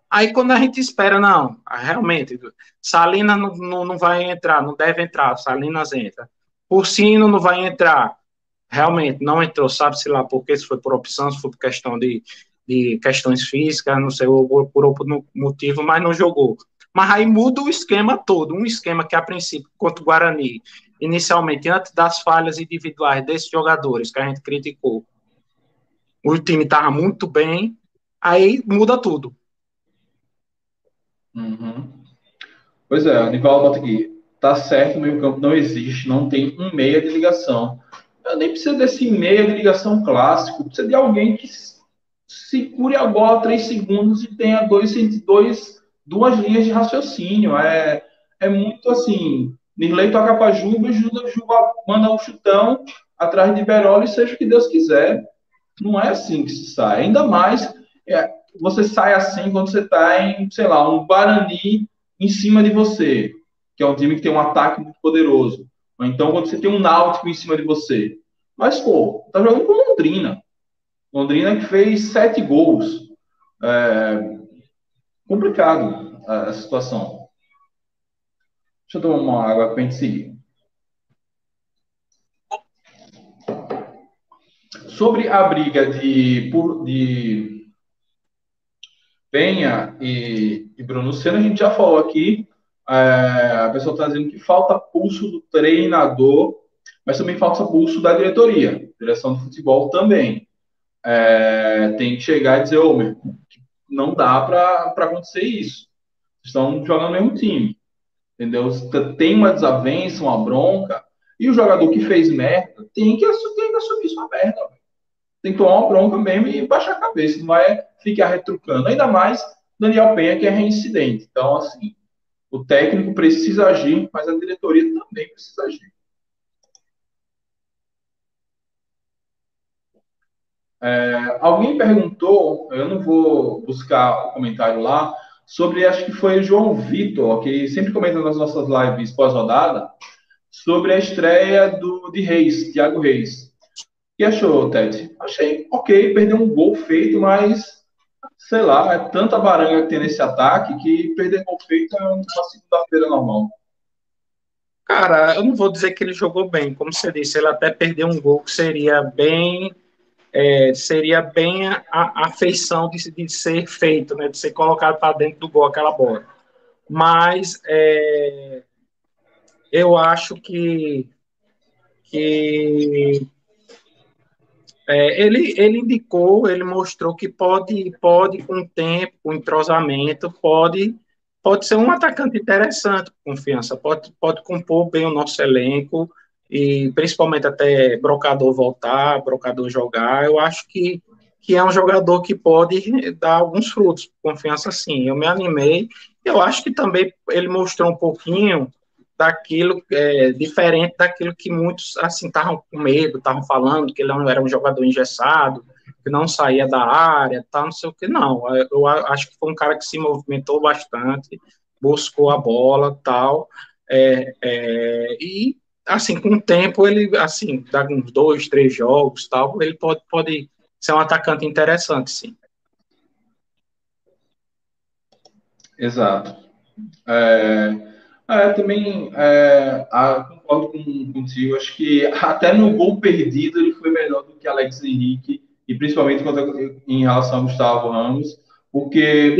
Aí quando a gente espera, não, realmente, Salinas não, não, não vai entrar, não deve entrar, Salinas entra. Porcino não vai entrar, realmente não entrou, sabe-se lá por quê, se foi por opção, se foi por questão de, de questões físicas, não sei, ou por outro motivo, mas não jogou. Mas aí muda o esquema todo, um esquema que a princípio, contra o Guarani, inicialmente, antes das falhas individuais desses jogadores que a gente criticou, o time estava muito bem, aí muda tudo. Uhum. Pois é, o Nivaldo bota aqui. Tá certo, meio campo não existe, não tem um meia de ligação. Eu nem precisa desse meia de ligação clássico, precisa de alguém que segure a bola três segundos e tenha dois, dois, duas linhas de raciocínio. É, é muito assim. Nirley toca para Juba, Juba, Juba manda um chutão atrás de Berola e seja o que Deus quiser. Não é assim que se sai. Ainda mais, é, você sai assim quando você está em, sei lá, um Guarani em cima de você, que é um time que tem um ataque muito poderoso. Ou então quando você tem um Náutico em cima de você. Mas, pô, tá jogando com Londrina. Londrina que fez sete gols. É, complicado a, situação. Deixa eu tomar uma água para a gente seguir. Sobre a briga de, de Penha e, e Bruno Senna, a gente já falou aqui. É, a pessoa está dizendo que falta pulso do treinador, mas também falta pulso da diretoria, direção do futebol também. É, tem que chegar e dizer, ô, meu, não dá para acontecer isso. Estão jogando no mesmo time. Entendeu? Tem uma desavença, uma bronca, e o jogador que fez merda tem que, tem que assumir sua merda tem que tomar uma bronca mesmo e baixar a cabeça, não vai ficar retrucando. Ainda mais Daniel Penha, que é reincidente. Então, assim, o técnico precisa agir, mas a diretoria também precisa agir. É, alguém perguntou, eu não vou buscar o comentário lá, sobre, acho que foi o João Vitor, que sempre comenta nas nossas lives pós-rodada, sobre a estreia do, de Reis, Thiago Reis que achou, Ted? Achei ok, perdeu um gol feito, mas sei lá, é tanta baranga que tem nesse ataque que perder gol feito é uma segunda-feira normal. Cara, eu não vou dizer que ele jogou bem, como você disse, ele até perdeu um gol que seria bem é, seria bem a, a feição de, de, ser feito, né, de ser colocado para dentro do gol aquela bola. Mas é, eu acho que que é, ele, ele indicou, ele mostrou que pode, pode com o tempo, com entrosamento, pode, pode ser um atacante interessante, confiança, pode, pode compor bem o nosso elenco, e principalmente até Brocador voltar, Brocador jogar, eu acho que, que é um jogador que pode dar alguns frutos, confiança sim. Eu me animei, eu acho que também ele mostrou um pouquinho daquilo é, diferente daquilo que muitos assim estavam com medo, estavam falando que ele não era um jogador engessado, que não saía da área, tal, não sei o que não. Eu acho que foi um cara que se movimentou bastante, buscou a bola, tal, é, é, e assim com o tempo ele assim dá uns dois, três jogos, tal, ele pode pode ser um atacante interessante, sim. Exato. É, é, também é, a, concordo com, contigo. Acho que até no gol perdido ele foi melhor do que Alex Henrique, e principalmente em relação a Gustavo Ramos, porque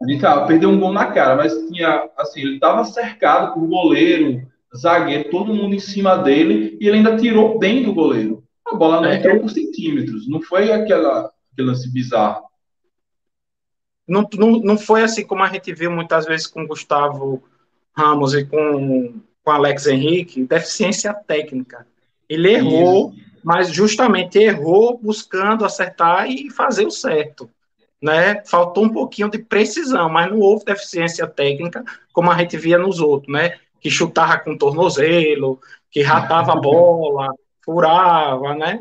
a gente ah, perdeu um gol na cara, mas tinha assim, ele estava cercado por goleiro, zagueiro, todo mundo em cima dele, e ele ainda tirou bem do goleiro. A bola não é, entrou por centímetros, não foi aquela, aquele lance bizarro. Não, não, não foi assim como a gente viu muitas vezes com Gustavo Ramos e com, com Alex Henrique, deficiência técnica. Ele errou, Isso. mas justamente errou buscando acertar e fazer o certo. Né? Faltou um pouquinho de precisão, mas não houve deficiência técnica como a gente via nos outros, né? Que chutava com tornozelo, que ratava a bola, furava, né?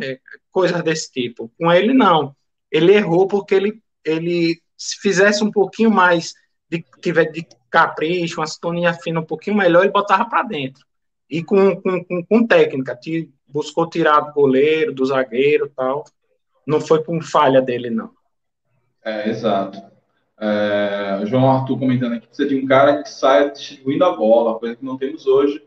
Coisas desse tipo. Com ele, não. Ele errou porque ele, ele se fizesse um pouquinho mais de, de capricho, uma sintonia fina um pouquinho melhor, ele botava para dentro. E com, com, com, com técnica, buscou tirar do goleiro, do zagueiro tal. Não foi com falha dele, não. É, exato. É, João Arthur comentando aqui, precisa de um cara que saia distribuindo a bola, coisa que não temos hoje.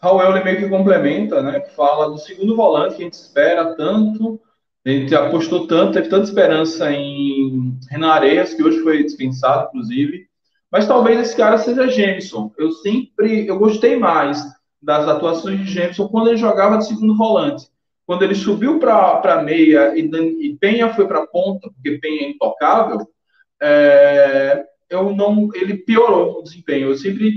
Raul meio que complementa, né? Fala do segundo volante que a gente espera tanto, a gente apostou tanto, teve tanta esperança em Renan Areias, que hoje foi dispensado, inclusive. Mas talvez esse cara seja Jameson. Eu sempre, eu gostei mais das atuações de Jameson quando ele jogava de segundo volante. Quando ele subiu para meia e, e, Penha foi para ponta, porque Penha é intocável, é, eu não, ele piorou o desempenho. Eu sempre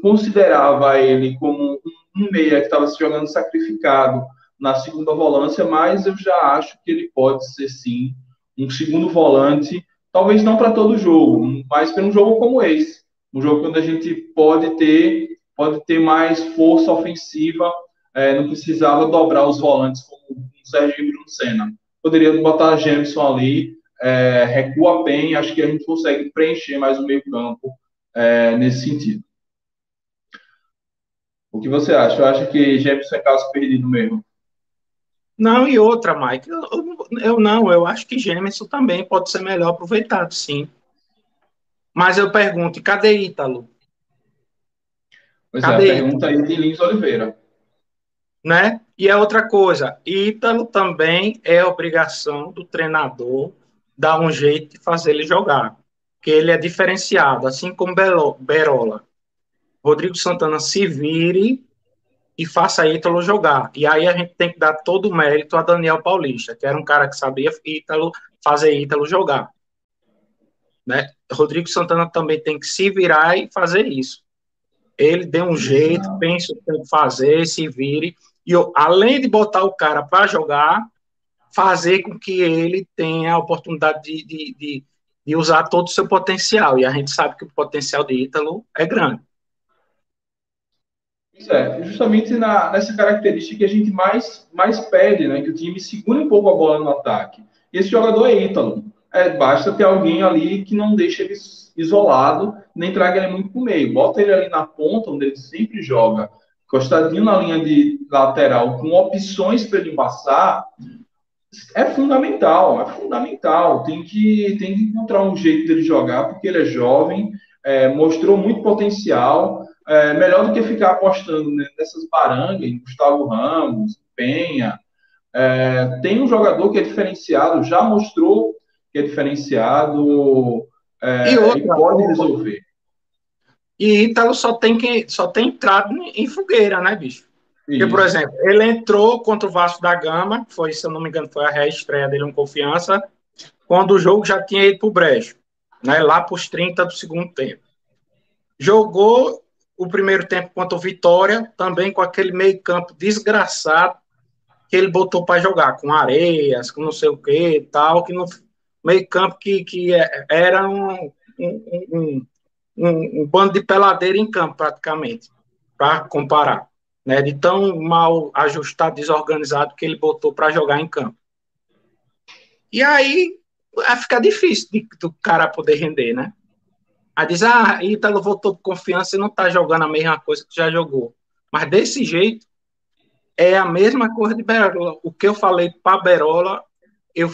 considerava ele como um meia que estava se jogando sacrificado na segunda volância, mas eu já acho que ele pode ser sim um segundo volante Talvez não para todo jogo, mas para um jogo como esse. Um jogo onde a gente pode ter, pode ter mais força ofensiva, é, não precisava dobrar os volantes como o Sérgio e Bruno Senna. Poderia botar a Jameson ali, é, recua bem, acho que a gente consegue preencher mais o meio campo é, nesse sentido. O que você acha? Eu acho que Jameson é caso perdido mesmo. Não, e outra, Mike, eu, eu, não, eu acho que Gêmeos também pode ser melhor aproveitado, sim. Mas eu pergunto, cadê Ítalo? Pois cadê é, a pergunta aí de Lins Oliveira. Né? E é outra coisa, Ítalo também é obrigação do treinador dar um jeito de fazer ele jogar, porque ele é diferenciado, assim como Berola. Rodrigo Santana se vire e faça Ítalo jogar. E aí a gente tem que dar todo o mérito a Daniel Paulista, que era um cara que sabia Ítalo, fazer Ítalo jogar. Né? Rodrigo Santana também tem que se virar e fazer isso. Ele deu um jeito, pensa o que tem que fazer, se vire. E eu, além de botar o cara para jogar, fazer com que ele tenha a oportunidade de, de, de, de usar todo o seu potencial. E a gente sabe que o potencial de Ítalo é grande. É, justamente na, nessa característica que a gente mais, mais pede, né? Que o time segure um pouco a bola no ataque. Esse jogador é Ítalo. É, basta ter alguém ali que não deixe ele isolado, nem traga ele muito pro meio. Bota ele ali na ponta, onde ele sempre joga, encostadinho na linha de lateral, com opções para ele passar, é fundamental, é fundamental. Tem que, tem que encontrar um jeito dele jogar, porque ele é jovem, é, mostrou muito potencial, é, melhor do que ficar apostando nessas barangas, Gustavo Ramos, Penha. É, tem um jogador que é diferenciado, já mostrou que é diferenciado é, e, outra, e pode resolver. E Ítalo só tem, que, só tem entrado em fogueira, né, bicho? Porque, por exemplo, ele entrou contra o Vasco da Gama, foi, se eu não me engano, foi a reestreia dele em confiança, quando o jogo já tinha ido para o brejo, né, lá para os 30 do segundo tempo. jogou o primeiro tempo contra o Vitória, também com aquele meio-campo desgraçado que ele botou para jogar, com areias, com não sei o que tal, que no meio-campo que, que é, era um, um, um, um, um bando de peladeira em campo, praticamente, para comparar. Né, de tão mal ajustado, desorganizado que ele botou para jogar em campo. E aí vai ficar difícil de, do cara poder render, né? Aí diz, ah, Ítalo voltou com confiança e não tá jogando a mesma coisa que já jogou. Mas desse jeito, é a mesma coisa de Berola. O que eu falei para Berola, eu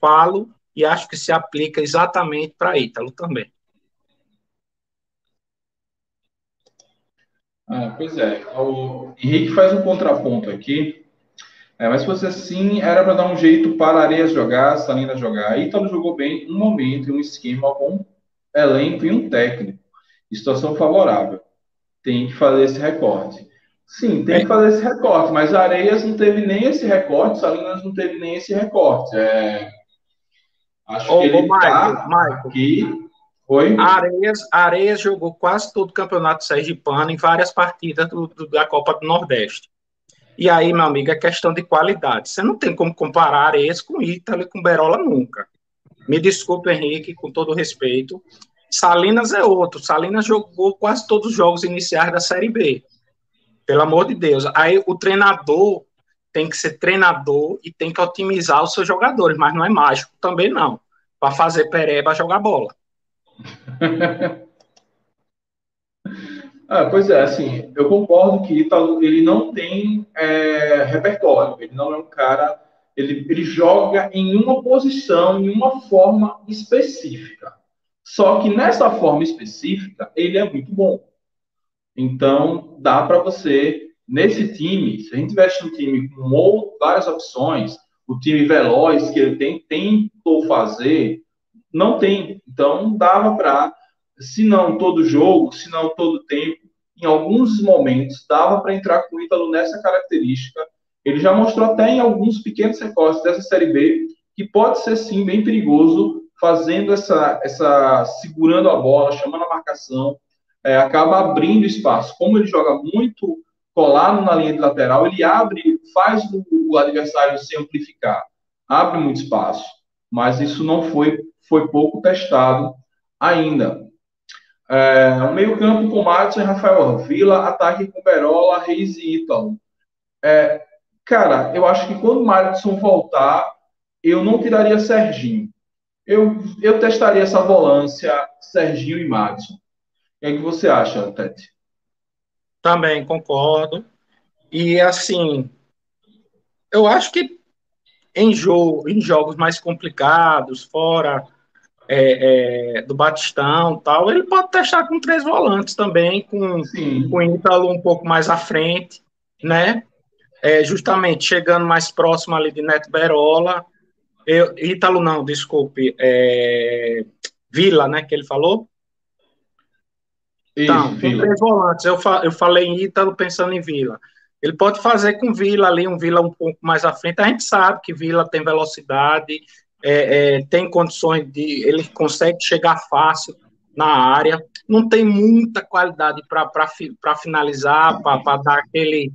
falo e acho que se aplica exatamente para Ítalo também. Ah, pois é. O Henrique faz um contraponto aqui. É, mas se fosse assim, era para dar um jeito para Areias jogar, Salina jogar. Ítalo jogou bem um momento, um esquema com elenco e um técnico. Situação favorável. Tem que fazer esse recorte. Sim, tem que fazer esse recorte, mas Areias não teve nem esse recorte, Salinas não teve nem esse recorte. É... Acho ô, que ele está aqui. Oi? Areias, Areias jogou quase todo o campeonato sergipano em várias partidas do, do, da Copa do Nordeste. E aí, meu amigo, é questão de qualidade. Você não tem como comparar Areias com Ítalo e com Berola nunca. Me desculpe, Henrique, com todo respeito. Salinas é outro. Salinas jogou quase todos os jogos iniciais da Série B. Pelo amor de Deus. Aí o treinador tem que ser treinador e tem que otimizar os seus jogadores, mas não é mágico também não. Para fazer pereba jogar bola. ah, pois é, assim, eu concordo que ele não tem é, repertório, ele não é um cara ele, ele joga em uma posição, em uma forma específica. Só que nessa forma específica, ele é muito bom. Então, dá para você, nesse time, se a gente tivesse um time com várias opções, o time veloz que ele tem, tentou fazer, não tem. Então, dava para, se não todo jogo, se não todo tempo, em alguns momentos, dava para entrar com o Ítalo nessa característica ele já mostrou até em alguns pequenos recortes dessa Série B que pode ser sim bem perigoso, fazendo essa, essa segurando a bola, chamando a marcação, é, acaba abrindo espaço. Como ele joga muito colado na linha de lateral, ele abre, faz o, o adversário se amplificar, abre muito espaço. Mas isso não foi, foi pouco testado ainda. É, o meio-campo com Madison e Rafael Vila, ataque com Berola, Reis e Ítalo. É, Cara, eu acho que quando o Madison voltar, eu não tiraria Serginho. Eu, eu testaria essa volância Serginho e Madison. O que, é que você acha, Tete? Também concordo. E assim, eu acho que em, jogo, em jogos mais complicados, fora é, é, do Batistão tal, ele pode testar com três volantes também, com, Sim. com o Ítalo um pouco mais à frente, né? É, justamente chegando mais próximo ali de Neto Berola, eu, Ítalo não, desculpe, é, Vila, né, que ele falou? Isso, então, tem três volantes, eu, fa, eu falei em Ítalo pensando em Vila. Ele pode fazer com Vila ali, um Vila um pouco mais à frente, a gente sabe que Vila tem velocidade, é, é, tem condições de, ele consegue chegar fácil na área, não tem muita qualidade para finalizar, para dar aquele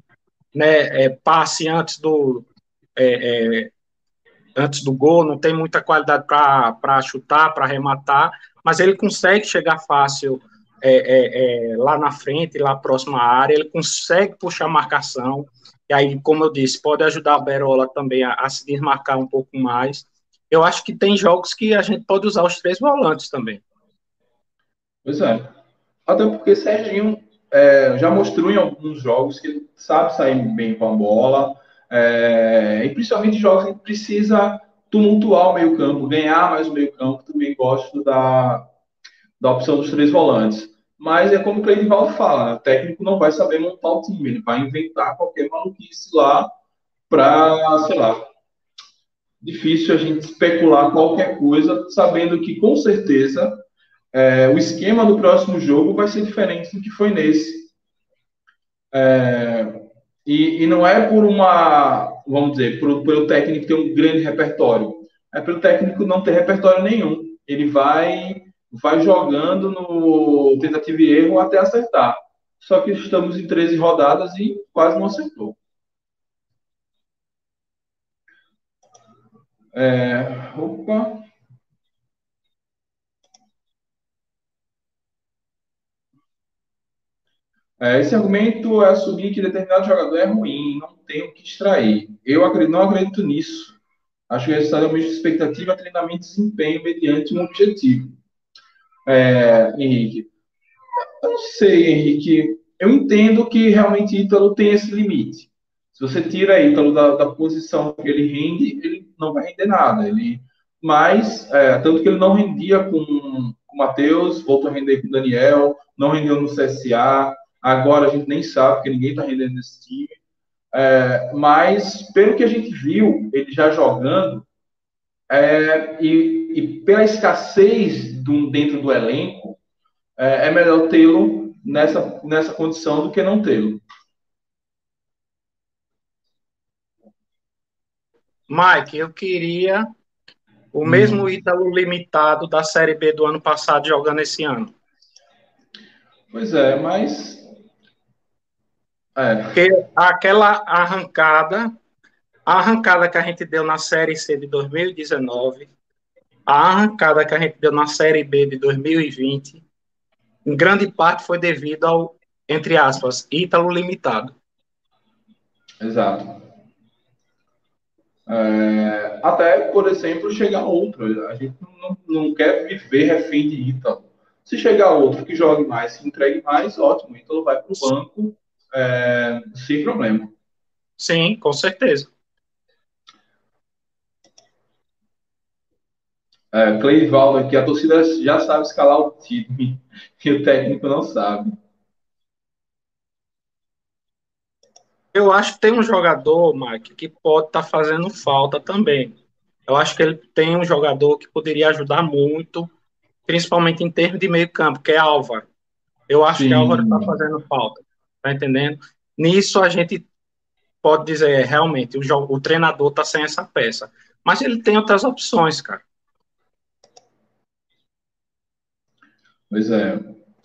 né, é, passe antes do é, é, antes do gol, não tem muita qualidade para chutar, para arrematar, mas ele consegue chegar fácil é, é, lá na frente, lá próximo à área, ele consegue puxar a marcação, e aí, como eu disse, pode ajudar a Berola também a, a se desmarcar um pouco mais. Eu acho que tem jogos que a gente pode usar os três volantes também. Pois é. Até porque Serginho é, já mostrou em alguns jogos que ele sabe sair bem com a bola, é, e principalmente jogos que precisa tumultuar o meio-campo, ganhar mais o meio-campo. Também gosto da, da opção dos três volantes. Mas é como o Cleidivaldo fala: né? o técnico não vai saber montar o time, ele vai inventar qualquer maluquice lá para, sei lá. Difícil a gente especular qualquer coisa, sabendo que com certeza é, o esquema do próximo jogo vai ser diferente do que foi nesse. É, e, e, não é por uma, vamos dizer, por, pelo técnico ter um grande repertório, é pelo técnico não ter repertório nenhum. Ele vai vai jogando no tentativa e erro até acertar. Só que estamos em 13 rodadas e quase não acertou. É, opa. É, esse argumento é assumir que determinado jogador é ruim, não tem o que extrair. Eu acredito, não acredito nisso. Acho que o resultado é uma expectativa, treinamento e desempenho mediante um objetivo. É, Henrique. Eu não sei, Henrique. Eu entendo que realmente Ítalo tem esse limite. Se você tira Ítalo da, da posição que ele rende, ele não vai render nada. Ele, mas, é, tanto que ele não rendia com, o Matheus, voltou a render com o Daniel, não rendeu no CSA, agora a gente nem sabe, porque ninguém está rendendo nesse time. É, mas, pelo que a gente viu, ele já jogando, é, e, e, pela escassez do, dentro do elenco, é, é melhor tê-lo nessa, nessa condição do que não tê-lo. Mike, eu queria o hum. mesmo Ítalo limitado da Série B do ano passado jogando esse ano. Pois é, mas. É. Porque aquela arrancada, a arrancada que a gente deu na Série C de 2019, a arrancada que a gente deu na Série B de 2020, em grande parte foi devido ao, entre aspas, Ítalo limitado. Exato. É, até, por exemplo, chegar outro. A gente não, não quer viver refém de Ítalo. Se chegar outro que jogue mais, que entregue mais, ótimo. Ítalo vai para o banco é, sem problema. Sim, com certeza. É, Cleivaldo aqui, a torcida já sabe escalar o time e o técnico não sabe. Eu acho que tem um jogador, Mike, que pode estar tá fazendo falta também. Eu acho que ele tem um jogador que poderia ajudar muito, principalmente em termos de meio campo, que é Álvaro. Eu acho Sim. que Álvaro está fazendo falta, tá entendendo? Nisso a gente pode dizer, realmente, o, jogo, o treinador está sem essa peça. Mas ele tem outras opções, cara. Pois é.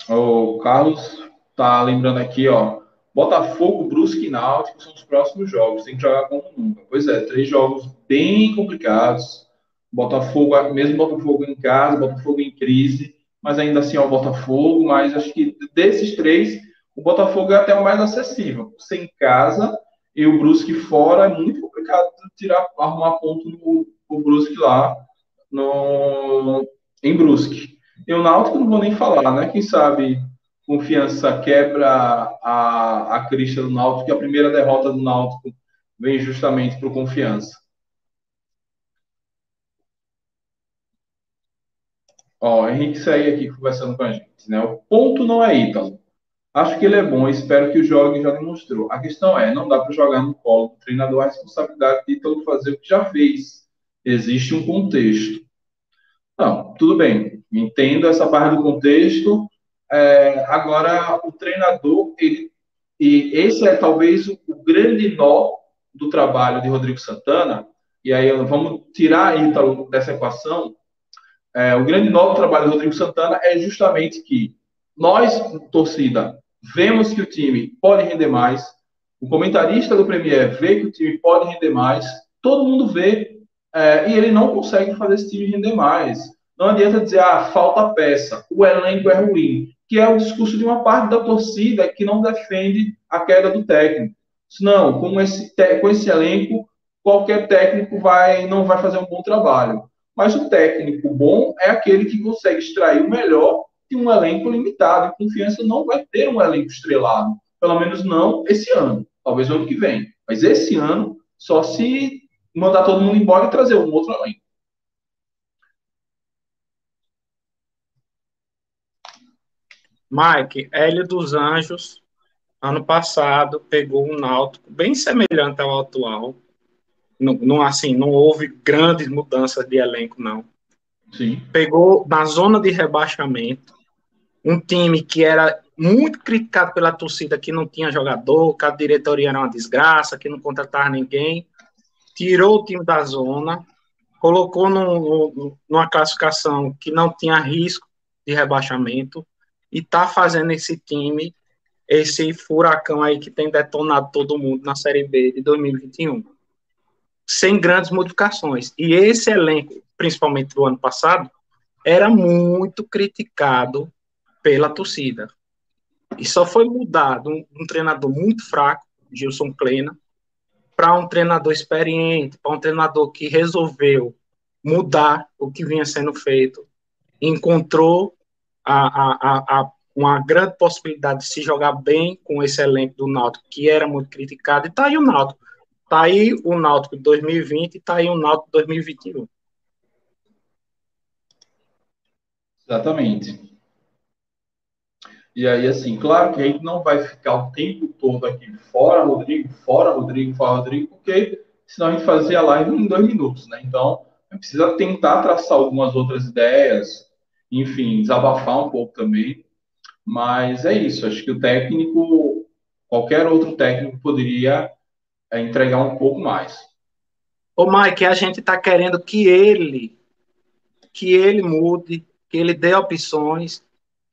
O Carlos tá lembrando aqui, ó. Botafogo, Brusque e Náutico são os próximos jogos. Tem que jogar como nunca. Pois é, três jogos bem complicados. Botafogo, mesmo Botafogo em casa, Botafogo em crise, mas ainda assim é o Botafogo. Mas acho que desses três, o Botafogo é até o mais acessível. Sem casa e o Brusque fora é muito complicado tirar, arrumar ponto no, no Brusque lá, no, em Brusque. E o Náutico não vou nem falar, né? Quem sabe Confiança quebra a, a crista do Náutico, e a primeira derrota do Náutico vem justamente o Confiança. Ó, Henrique segue aqui conversando com a gente. Né? O ponto não é Ítalo. Acho que ele é bom, espero que o jogue já demonstrou. A questão é, não dá para jogar no colo do treinador a responsabilidade de Ítalo fazer o que já fez. Existe um contexto. Não, tudo bem. Entendo essa parte do contexto, é, agora, o treinador, ele, e esse é talvez o, o, grande nó do trabalho de Rodrigo Santana, e aí vamos tirar Ítalo dessa equação. É, o grande nó do trabalho de Rodrigo Santana é justamente que nós, torcida, vemos que o time pode render mais, o comentarista do Premier vê que o time pode render mais, todo mundo vê, é, e ele não consegue fazer esse time render mais. Não adianta dizer, ah, falta peça, o elenco é ruim que é o discurso de uma parte da torcida que não defende a queda do técnico. Não, com esse, com esse elenco, qualquer técnico vai, não vai fazer um bom trabalho. Mas o técnico bom é aquele que consegue extrair o melhor de um elenco limitado. E confiança não vai ter um elenco estrelado. Pelo menos não esse ano. Talvez o ano que vem. Mas esse ano, só se mandar todo mundo embora e trazer um outro elenco. Mike, Hélio dos Anjos, ano passado, pegou um náutico bem semelhante ao atual. Não, não, assim, não houve grandes mudanças de elenco, não. Sim. Pegou na zona de rebaixamento um time que era muito criticado pela torcida, que não tinha jogador, que a diretoria era uma desgraça, que não contratava ninguém. Tirou o time da zona, colocou numa classificação que não tinha risco de rebaixamento e tá fazendo esse time, esse furacão aí que tem detonado todo mundo na Série B de 2021. Sem grandes modificações. E esse elenco, principalmente do ano passado, era muito criticado pela torcida. E só foi mudado um, um treinador muito fraco, Gilson Plena, para um treinador experiente, para um treinador que resolveu mudar o que vinha sendo feito, encontrou a, a, a, uma grande possibilidade de se jogar bem com esse elenco do Náutico, que era muito criticado, e está aí o Náutico. Está aí o Náutico de 2020 e está aí o Náutico de 2021. Exatamente. E aí, assim, claro que a gente não vai ficar o tempo todo aqui fora Rodrigo, fora Rodrigo, fora Rodrigo, porque senão a gente fazia live em dois minutos, né? Então, precisa tentar traçar algumas outras ideias, enfim, desabafar um pouco também. Mas é isso, acho que o técnico, qualquer outro técnico poderia é, entregar um pouco mais. Ô, Mike, a gente está querendo que ele, que ele mude, que ele dê opções,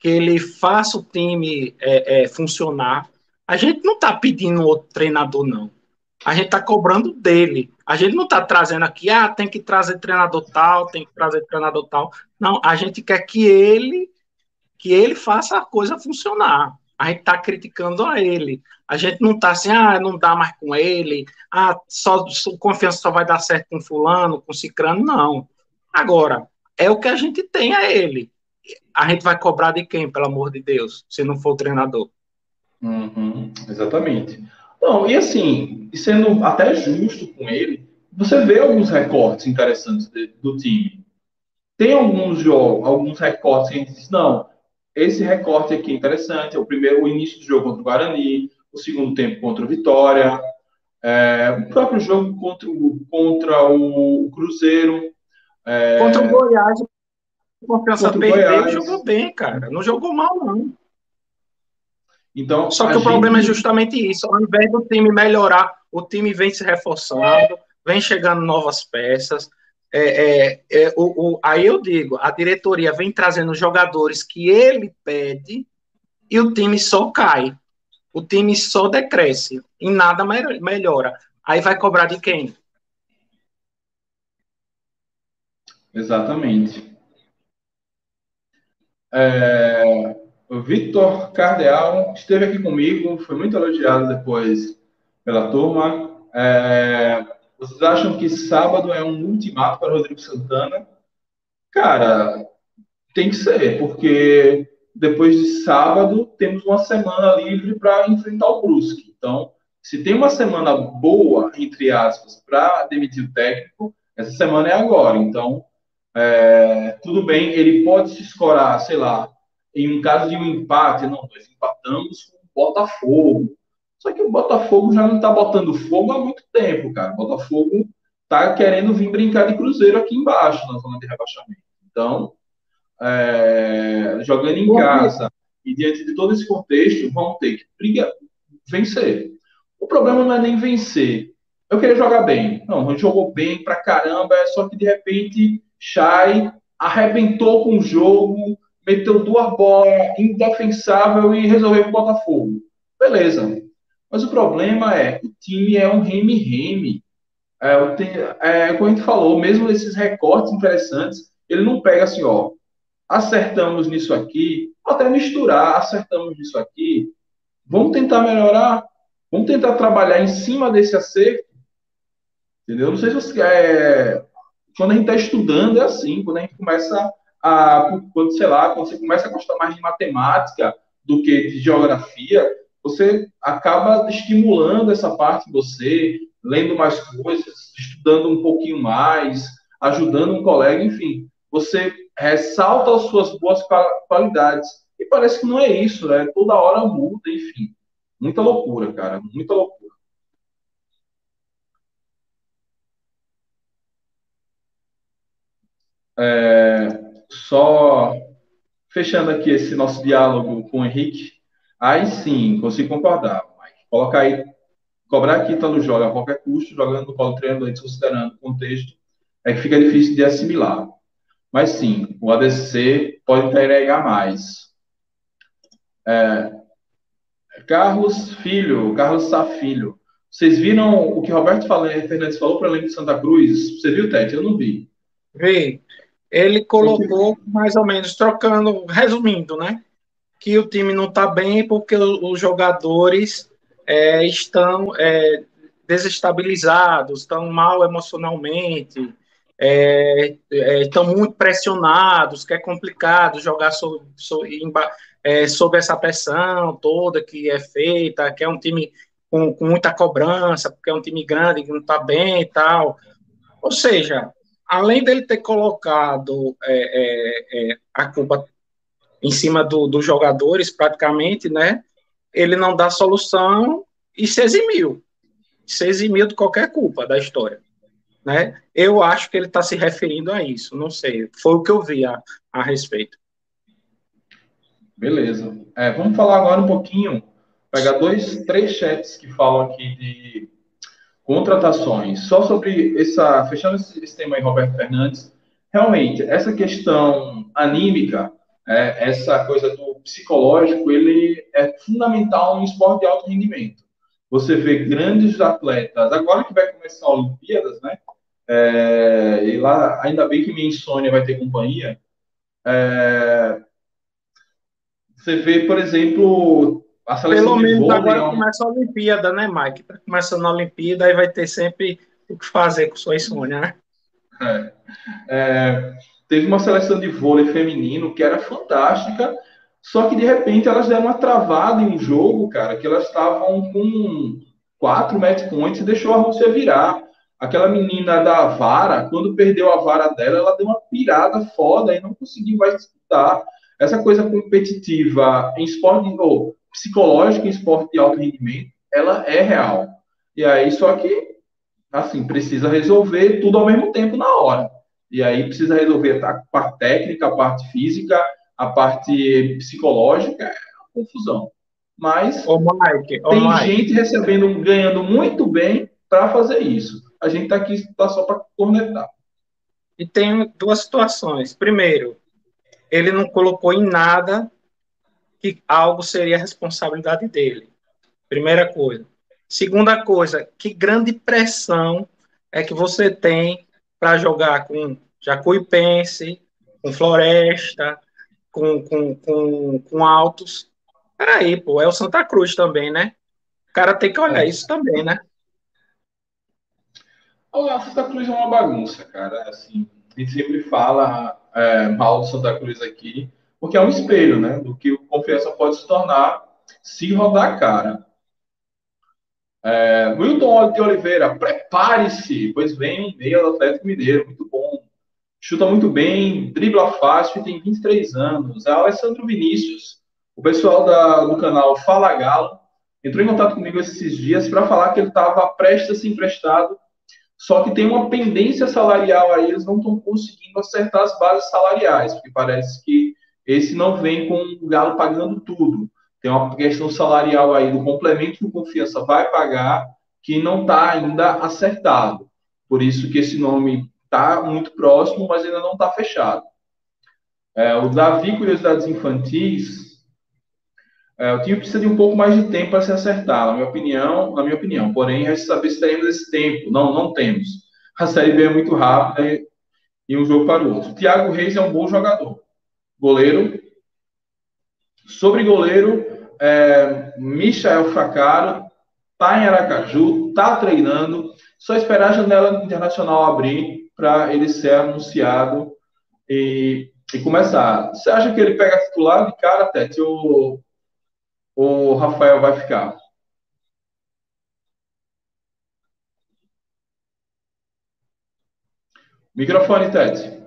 que ele faça o time é, é, funcionar. A gente não está pedindo outro treinador, não. A gente está cobrando dele. A gente não está trazendo aqui, ah, tem que trazer treinador tal, tem que trazer treinador tal. Não, a gente quer que ele que ele faça a coisa funcionar. A gente está criticando a ele. A gente não está assim, ah, não dá mais com ele, ah, só, só confiança só vai dar certo com fulano, com cicrano, não. Agora, é o que a gente tem a ele. A gente vai cobrar de quem, pelo amor de Deus, se não for o treinador? Uhum, exatamente. Não, e assim, sendo até justo com ele, você vê alguns recortes interessantes de, do time. Tem alguns jogos, alguns recortes que a gente diz, não, esse recorte aqui é interessante, é o primeiro, o início do jogo contra o Guarani, o segundo tempo contra o Vitória, é, o próprio jogo contra o, contra o Cruzeiro. É, contra o Goiás, confiança perdeu, jogou bem, cara. Não jogou mal, não. Então, Só que o problema é justamente isso. Ao invés do time melhorar, o time vem se reforçando, vem chegando novas peças. É, é, é o, o, aí eu digo, a diretoria vem trazendo jogadores que ele pede e o time só cai. O time só decresce e nada melhora. Aí vai cobrar de quem? Exatamente. É, o Victor Cardeal esteve aqui comigo, foi muito elogiado depois pela turma. É, vocês acham que sábado é um ultimato para Rodrigo Santana? Cara, tem que ser, porque depois de sábado temos uma semana livre para enfrentar o Brusque. Então, se tem uma semana boa, entre aspas, para demitir o técnico, essa semana é agora. Então, é, tudo bem, ele pode se escorar, sei lá, em um caso de um empate, não, nós empatamos com o Botafogo. Só que o Botafogo já não está botando fogo há muito tempo, cara. O Botafogo está querendo vir brincar de Cruzeiro aqui embaixo, na zona de rebaixamento. Então, é, jogando em casa e diante de todo esse contexto, vão ter que brigar, vencer. O problema não é nem vencer. Eu queria jogar bem. Não, a gente jogou bem pra caramba, é só que de repente Chay arrebentou com o jogo, meteu duas bolas indefensável e resolveu o Botafogo. Beleza. Mas o problema é, o time é um reme-reme. É, é, como a gente falou, mesmo esses recortes interessantes, ele não pega assim, ó, acertamos nisso aqui, até misturar, acertamos nisso aqui, vamos tentar melhorar, vamos tentar trabalhar em cima desse acerto, entendeu? Não sei se você, é, quando a gente está estudando é assim, quando a gente começa a, quando, sei lá, quando você começa a gostar mais de matemática do que de geografia, você acaba estimulando essa parte de você, lendo mais coisas, estudando um pouquinho mais, ajudando um colega, enfim. Você ressalta as suas boas qualidades. E parece que não é isso, né? Toda hora muda, enfim. Muita loucura, cara. Muita loucura. É, só fechando aqui esse nosso diálogo com o Henrique, aí sim, consigo concordar. Mas colocar aí, cobrar que Ítalo joga a qualquer custo, jogando no colo treinador, considerando o contexto, é que fica difícil de assimilar. Mas sim, o ADC pode entregar mais. É, Carlos Filho, Carlos Sá Filho. Vocês viram o que Roberto Fernandes falou para além de Santa Cruz? Você viu, Tete? Eu não vi. Vi. Ele colocou mais ou menos, trocando, resumindo, né? Que o time não está bem porque os jogadores é, estão é, desestabilizados, estão mal emocionalmente, é, é, estão muito pressionados, que é complicado jogar so, so, é, sob essa pressão toda que é feita, que é um time com, com muita cobrança, porque é um time grande que não está bem e tal. Ou seja, além dele ter colocado é, é, é a culpa em cima do, dos jogadores, praticamente, né? Ele não dá solução e se eximiu. Se eximiu de qualquer culpa da história. Né? Eu acho que ele está se referindo a isso, não sei. Foi o que eu vi a, a respeito. Beleza. É, vamos falar agora um pouquinho, pegar dois, três chats que falam aqui de contratações. Só sobre essa, fechando esse, esse tema aí, Roberto Fernandes, realmente, essa questão anímica, é, essa coisa do psicológico, ele é fundamental no esporte de alto rendimento. Você vê grandes atletas, agora que vai começar a Olimpíadas, né? É, e lá, ainda bem que minha insônia vai ter companhia. É, você vê, por exemplo, Pelo menos vôlei, agora é começa a Olimpíada, né, Mike? Tá começando a Olimpíada e vai ter sempre o que fazer com sua insônia, né? É. É, teve uma seleção de vôlei feminino que era fantástica, só que de repente elas deram uma travada em um jogo, cara, que elas estavam com quatro match points e deixou a Rússia virar. Aquela menina da vara, quando perdeu a vara dela, ela deu uma pirada foda e não conseguiu mais disputar essa coisa competitiva em esporte, ou psicológica em esporte de alto rendimento, ela é real. E aí, só que, assim, precisa resolver tudo ao mesmo tempo na hora. E aí precisa resolver a parte técnica, a parte física, a parte psicológica, é uma confusão. Mas ô Mike, ô tem Mike. gente recebendo, ganhando muito bem para fazer isso. A gente está aqui tá só para cornetar. E tem duas situações. Primeiro, ele não colocou em nada que algo seria responsabilidade dele. Primeira coisa. Segunda coisa, que grande pressão é que você tem para jogar com Jacuipense, com Floresta, com, com, com, com Altos. Peraí, pô, é o Santa Cruz também, né? O cara tem que olhar é. isso também, né? O Santa Cruz é uma bagunça, cara. Assim, a gente sempre fala é, mal do Santa Cruz aqui, porque é um espelho, né, do que o Confiança pode se tornar se rodar a cara. É, Wilton de Oliveira, prepare-se, pois vem um meia do Atlético Mineiro, muito bom. Chuta muito bem, dribla fácil e tem 23 anos. É Alessandro Vinícius, o pessoal da, do canal Fala Galo, entrou em contato comigo esses dias para falar que ele estava prestes a ser emprestado só que tem uma pendência salarial aí, eles não estão conseguindo acertar as bases salariais, porque parece que esse não vem com o Galo pagando tudo. Tem uma questão salarial aí do complemento que o Confiança vai pagar que não está ainda acertado. Por isso que esse nome está muito próximo, mas ainda não está fechado. É, o Davi Curiosidades Infantis é, o time precisa de um pouco mais de tempo para se acertar, na minha opinião, na minha opinião. Porém, resta saber se teremos esse tempo. Não, não temos. A Série B é muito rápida e, e um jogo para o outro. Thiago Reis é um bom jogador. Goleiro. Sobre goleiro, é, Michael Facaro está em Aracaju, está treinando. Só esperar a janela internacional abrir para ele ser anunciado e, e começar. Você acha que ele pega titular de cara, Tete? Ou o Rafael vai ficar? Microfone, Tete.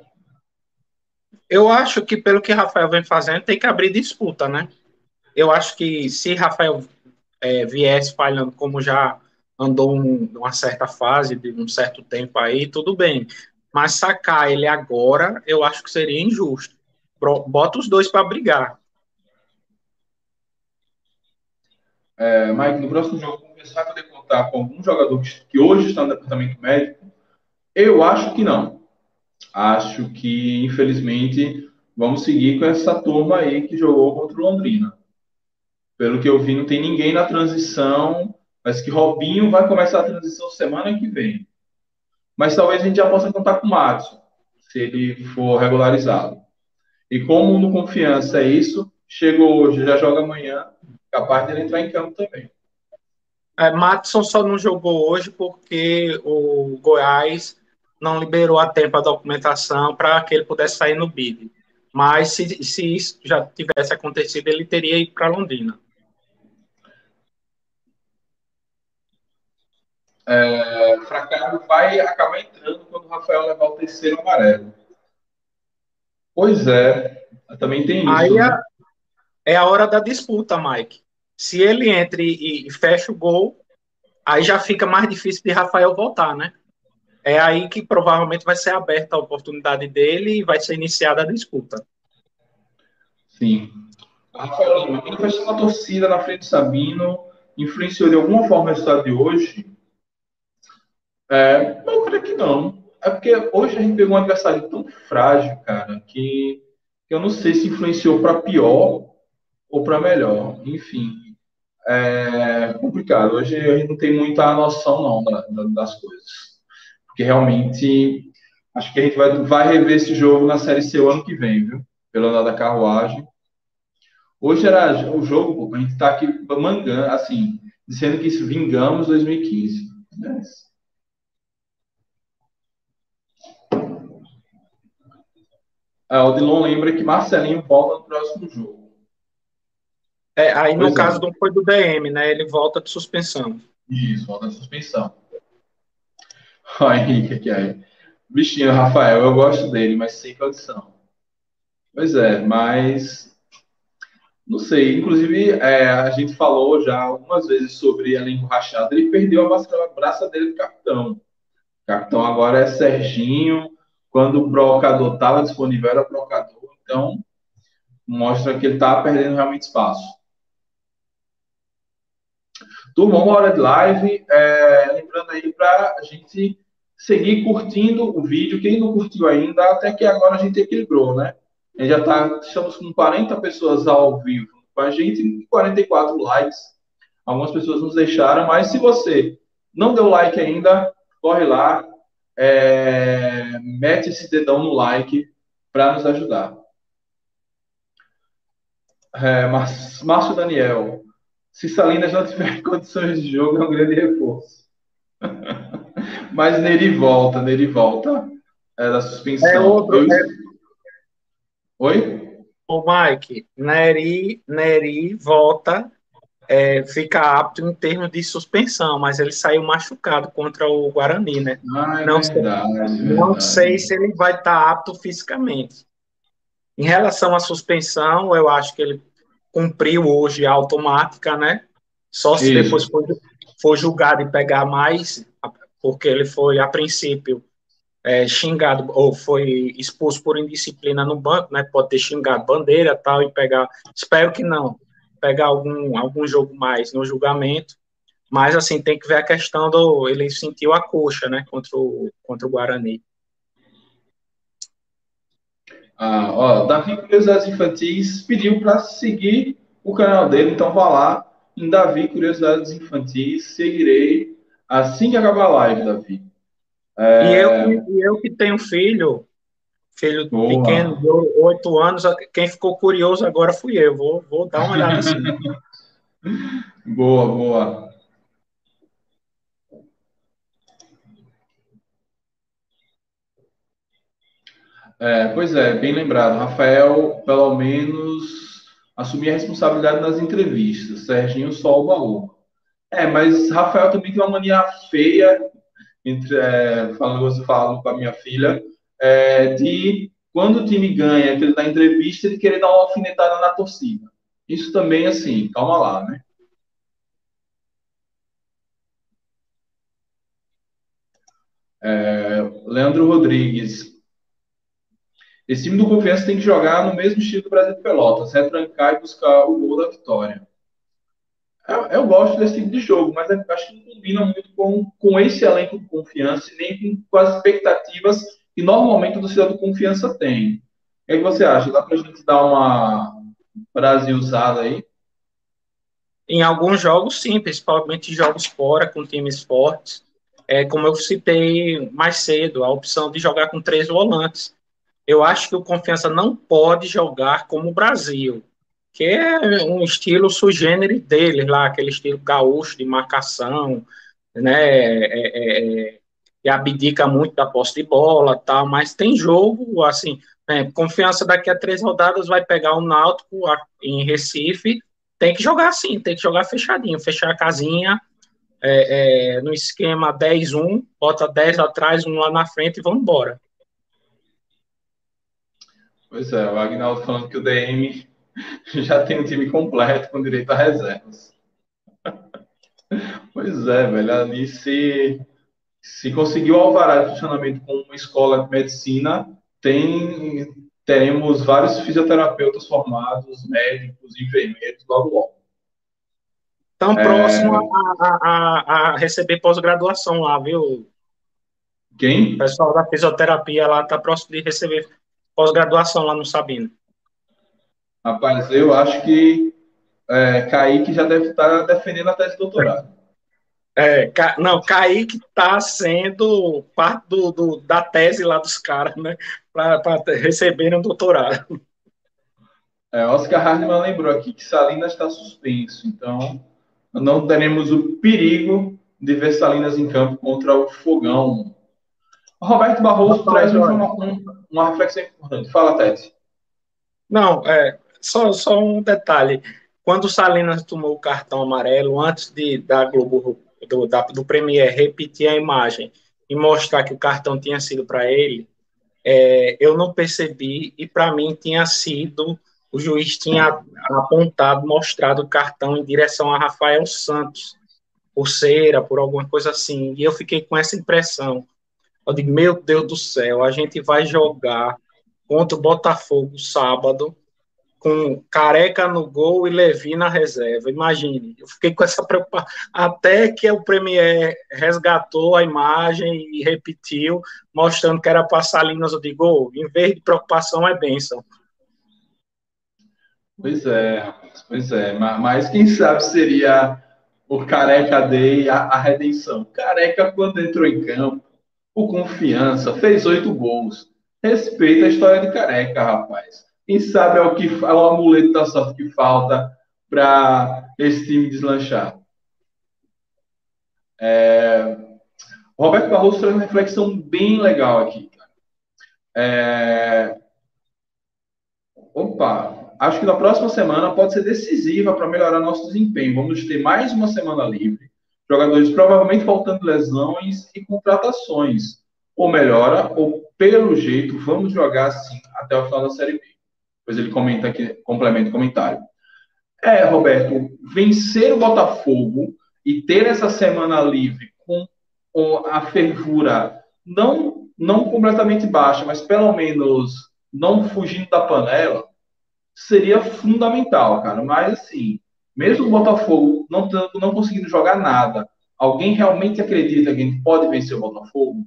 Eu acho que pelo que Rafael vem fazendo, tem que abrir disputa, né? Eu acho que se Rafael é, viesse falhando como já andou um, uma certa fase, de um certo tempo aí, tudo bem. Mas sacar ele agora, eu acho que seria injusto. Bota os dois para brigar. É, Mike, no próximo jogo, começar a poder contar com algum jogador que hoje está no departamento médico? Eu acho que não. Acho que, infelizmente, vamos seguir com essa turma aí que jogou contra o Londrina. Pelo que eu vi, não tem ninguém na transição, mas que Robinho vai começar a transição semana que vem. Mas talvez a gente já possa contar com o Matos, se ele for regularizado. E como no confiança é isso, chegou hoje, já joga amanhã, capaz dele entrar em campo também. É, Matson só não jogou hoje porque o Goiás não liberou a tempo a documentação para que ele pudesse sair no BID. Mas se, se isso já tivesse acontecido, ele teria ido para Londrina. É, Fracado vai acabar entrando quando o Rafael levar o terceiro amarelo. Pois é, também tem isso. Aí né? é, a hora da disputa, Mike. Se ele entra e, e fecha o gol, aí já fica mais difícil de Rafael voltar, né? É aí que provavelmente vai ser aberta a oportunidade dele e vai ser iniciada a disputa. Sim. Rafael vai ser uma torcida na frente do Sabino, influenciou de alguma forma o resultado de hoje? É, eu creio que não. É porque hoje a gente pegou um adversário tão frágil, cara, que eu não sei se influenciou para pior ou para melhor. Enfim, é complicado. Hoje a gente não tem muita noção não da, da, das coisas. Porque realmente acho que a gente vai, vai rever esse jogo na Série C o ano que vem, viu? Pelo andar da carruagem. Hoje era o jogo, a gente está aqui mangando, assim, dizendo que isso vingamos 2015. Né? Ah, o Dilon lembra que Marcelinho volta no próximo jogo. É, aí no pois é. caso é. não foi do DM, né? Ele volta de suspensão. Isso, volta de suspensão. Olha que é? Bichinho, Rafael, eu gosto dele, mas sem condição. Pois é, mas. Não sei, inclusive é, a gente falou já algumas vezes sobre elenco rachado. Ele perdeu a braça dele do capitão. O capitão agora é Serginho, quando o brocador estava disponível, era brocador. Então, mostra que ele estava perdendo realmente espaço. Turma, uma hora de live. É, lembrando aí para a gente seguir curtindo o vídeo. Quem não curtiu ainda, até que agora a gente equilibrou, né? A já está, estamos com 40 pessoas ao vivo com a gente e 44 likes. Algumas pessoas nos deixaram, mas se você não deu like ainda, corre lá, é, mete esse dedão no like para nos ajudar. É, Márcio Daniel, se Salinas não tiver condições de jogo, é um grande reforço. Mas Neri volta, Neri volta é, da suspensão. É outro, Eu... é... Oi? O Mike, Neri, Neri volta é, fica apto em termos de suspensão, mas ele saiu machucado contra o Guarani, né? Ah, é não, verdade, sei, verdade. não sei se ele vai estar apto fisicamente. Em relação à suspensão, eu acho que ele cumpriu hoje a automática, né? Só se Isso. depois for, for julgado e pegar mais, porque ele foi, a princípio, é, xingado ou foi expulso por indisciplina no banco, né? Pode ter xingado bandeira tal e pegar. Espero que não pegar algum, algum jogo mais no julgamento, mas assim, tem que ver a questão do. Ele sentiu a coxa, né, contra o, contra o Guarani. Ah, ó, Davi Curiosidades Infantis pediu para seguir o canal dele, então vá lá em Davi Curiosidades Infantis, seguirei assim que acabar a live, Davi. É... E, eu, e eu que tenho filho, filho Boa. pequeno, de oito anos. Quem ficou curioso agora fui eu. Vou, vou dar uma olhada assim. boa, boa. É, pois é, bem lembrado. Rafael, pelo menos, assumia a responsabilidade nas entrevistas. Serginho só o baú. É, mas Rafael também tem uma mania feia, entre, é, falando, você falo com a minha filha, é, de quando o time ganha, que ele dá entrevista, ele querer dar uma alfinetada na torcida. Isso também, assim, calma lá, né? É, Leandro Rodrigues. Esse time do Confiança tem que jogar no mesmo estilo do Brasil de Pelotas, retrancar e buscar o gol da vitória. Eu, eu gosto desse tipo de jogo, mas acho que não combina muito com, com esse elenco de confiança, nem com, as expectativas que normalmente o torcedor do Confiança tem. O que, é você acha? Dá para a gente dar uma Brasilzada aí? Em alguns jogos, sim, principalmente jogos fora, com times fortes. É, como eu citei mais cedo, a opção de jogar com três volantes. Eu acho que o Confiança não pode jogar como o Brasil, que é um estilo sugênero deles lá, aquele estilo gaúcho de marcação, né? É, é, é abdica muito da posse de bola, tal, mas tem jogo, assim, é, confiança daqui a três rodadas vai pegar o Náutico em Recife, tem que jogar assim, tem que jogar fechadinho, fechar a casinha é, é, no esquema 10-1, bota 10 atrás, um lá na frente e vamos embora. Pois é, o Agnaldo falando que o DM já tem um time completo com direito a reservas. pois é, velho, ali se, se conseguiu alvará de funcionamento com uma escola de medicina, tem, teremos vários fisioterapeutas formados, médicos, enfermeiros, logo logo. Estão é... próximo a, a, a receber pós-graduação lá, viu? Quem? O pessoal da fisioterapia lá está próximo de receber pós-graduação lá no Sabino. Rapaz, eu acho que é, Kaique já deve estar tá defendendo a tese de doutorado. É, não, Kaique está sendo parte do, do, da tese lá dos caras, né? Para receberem um doutorado. É, Oscar Hardman lembrou aqui que Salinas está suspenso, então não teremos o perigo de ver Salinas em campo contra o Fogão. Roberto Barroso traz uma, uma, reflexão importante. Fala, Tete. Não, é, só, só um detalhe. Quando o Salinas tomou o cartão amarelo, antes de da Globo do, da, do Premier repetir a imagem e mostrar que o cartão tinha sido para ele, é, eu não percebi e para mim tinha sido o juiz tinha apontado, mostrado o cartão em direção a Rafael Santos, por cera, por alguma coisa assim, e eu fiquei com essa impressão. Eu digo, meu Deus do céu, a gente vai jogar contra o Botafogo sábado, com Careca no gol e Levi na reserva. Imagine, eu fiquei com essa preocupação. Até que o Premier resgatou a imagem e repetiu, mostrando que era passar Salinas de gol. Em vez de preocupação, é bênção. Pois é, pois é. Mas quem sabe seria o Careca Day a, a redenção. Careca, quando entrou em campo, o confiança, fez oito gols. Respeita a história de Careca, rapaz quem sabe é o, que, é o amuleto da sorte que falta para esse time deslanchar. É, Roberto Barroso traz uma reflexão bem legal aqui. É, opa, acho que na próxima semana pode ser decisiva para melhorar nosso desempenho. Vamos ter mais uma semana livre. Jogadores provavelmente faltando lesões e contratações. Ou melhora, ou pelo jeito, vamos jogar assim até o final da Série B. Depois ele comenta aqui, complementa o comentário. É, Roberto, vencer o Botafogo e ter essa semana livre com, a fervura não, não completamente baixa, mas pelo menos não fugindo da panela, seria fundamental, cara. Mas assim, mesmo o Botafogo não, não conseguindo jogar nada, alguém realmente acredita que a gente pode vencer o Botafogo?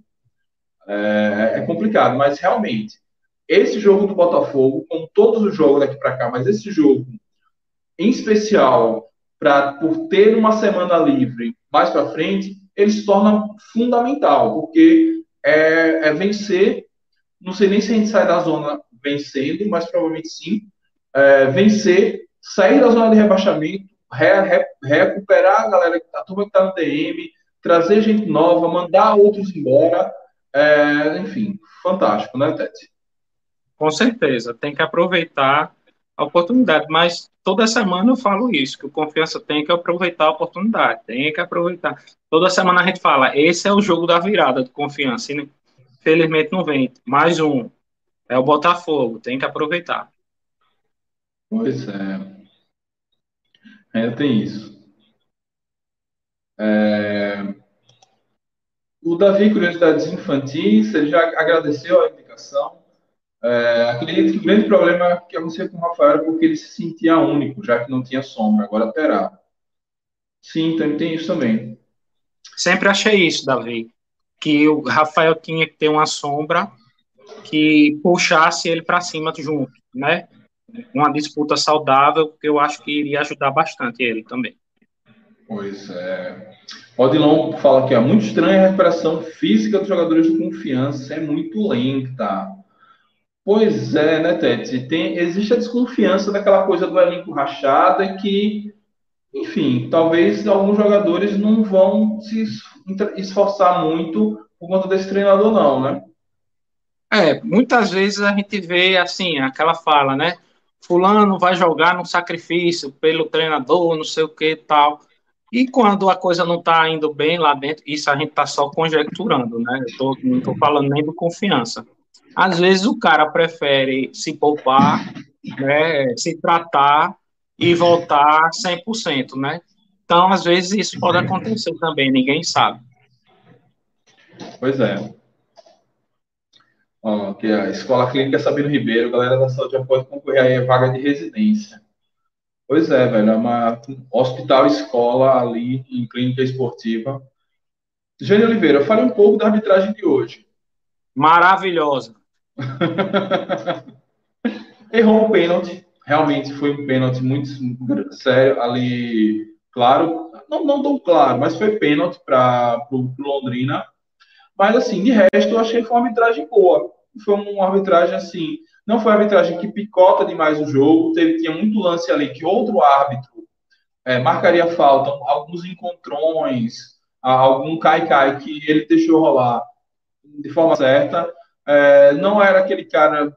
É, é complicado, mas realmente esse jogo do Botafogo, como todos os jogos daqui para cá, mas esse jogo em especial, pra, por ter uma semana livre mais para frente, ele se torna fundamental, porque é, é, vencer. Não sei nem se a gente sai da zona vencendo, mas provavelmente sim. É, vencer, sair da zona de rebaixamento, re, re, recuperar a galera, a turma que está no DM, trazer gente nova, mandar outros embora. É, enfim, fantástico, né, Tete? Com certeza, tem que aproveitar a oportunidade, mas toda semana eu falo isso, que o confiança tem que aproveitar a oportunidade, tem que aproveitar. Toda semana a gente fala, esse é o jogo da virada do confiança, e infelizmente não vem. Mais um, é o Botafogo, tem que aproveitar. Pois é. Ainda tem isso. É... O Davi, curiosidades infantis, ele já agradeceu a indicação. É, acredito que o grande problema que aconteceu com o Rafael era porque ele se sentia único, já que não tinha sombra, agora terá. Sim, então tem isso também. Sempre achei isso, Davi, que o Rafael tinha que ter uma sombra que puxasse ele para cima junto, né? Uma disputa saudável, que eu acho que iria ajudar bastante ele também. Pois é. Odilon fala aqui, é muito estranha a recuperação física dos jogadores de confiança, é muito lenta. Pois é, né, Tete? Tem, existe a desconfiança daquela coisa do elenco rachado que, enfim, talvez alguns jogadores não vão se esforçar muito por conta desse treinador, não, né? É, muitas vezes a gente vê assim, aquela fala, né? Fulano vai jogar no sacrifício pelo treinador, não sei o que tal. E quando a coisa não está indo bem lá dentro, isso a gente está só conjecturando, né? Eu tô, não estou falando nem do confiança. Às vezes o cara prefere se poupar, né, se tratar e voltar 100%, né? Então, às vezes isso pode acontecer também, ninguém sabe. Pois é. Ó, que a Escola Clínica Sabino Ribeiro, galera da saúde já pode concorrer aí a vaga de residência. Pois é, velho, é uma hospital escola ali em clínica esportiva. Jânio Oliveira, fale um pouco da arbitragem de hoje. Maravilhosa. Errou um pênalti. Realmente foi um pênalti muito sério ali. Claro, não, não tão claro, mas foi pênalti para o Londrina. Mas, assim, de resto, eu achei que foi uma arbitragem boa. Foi uma arbitragem, assim, não foi uma arbitragem que picota demais o jogo. Teve, tinha muito lance ali que outro árbitro é, marcaria falta, alguns encontrões, algum cai-cai que ele deixou rolar de forma certa. É, não era aquele cara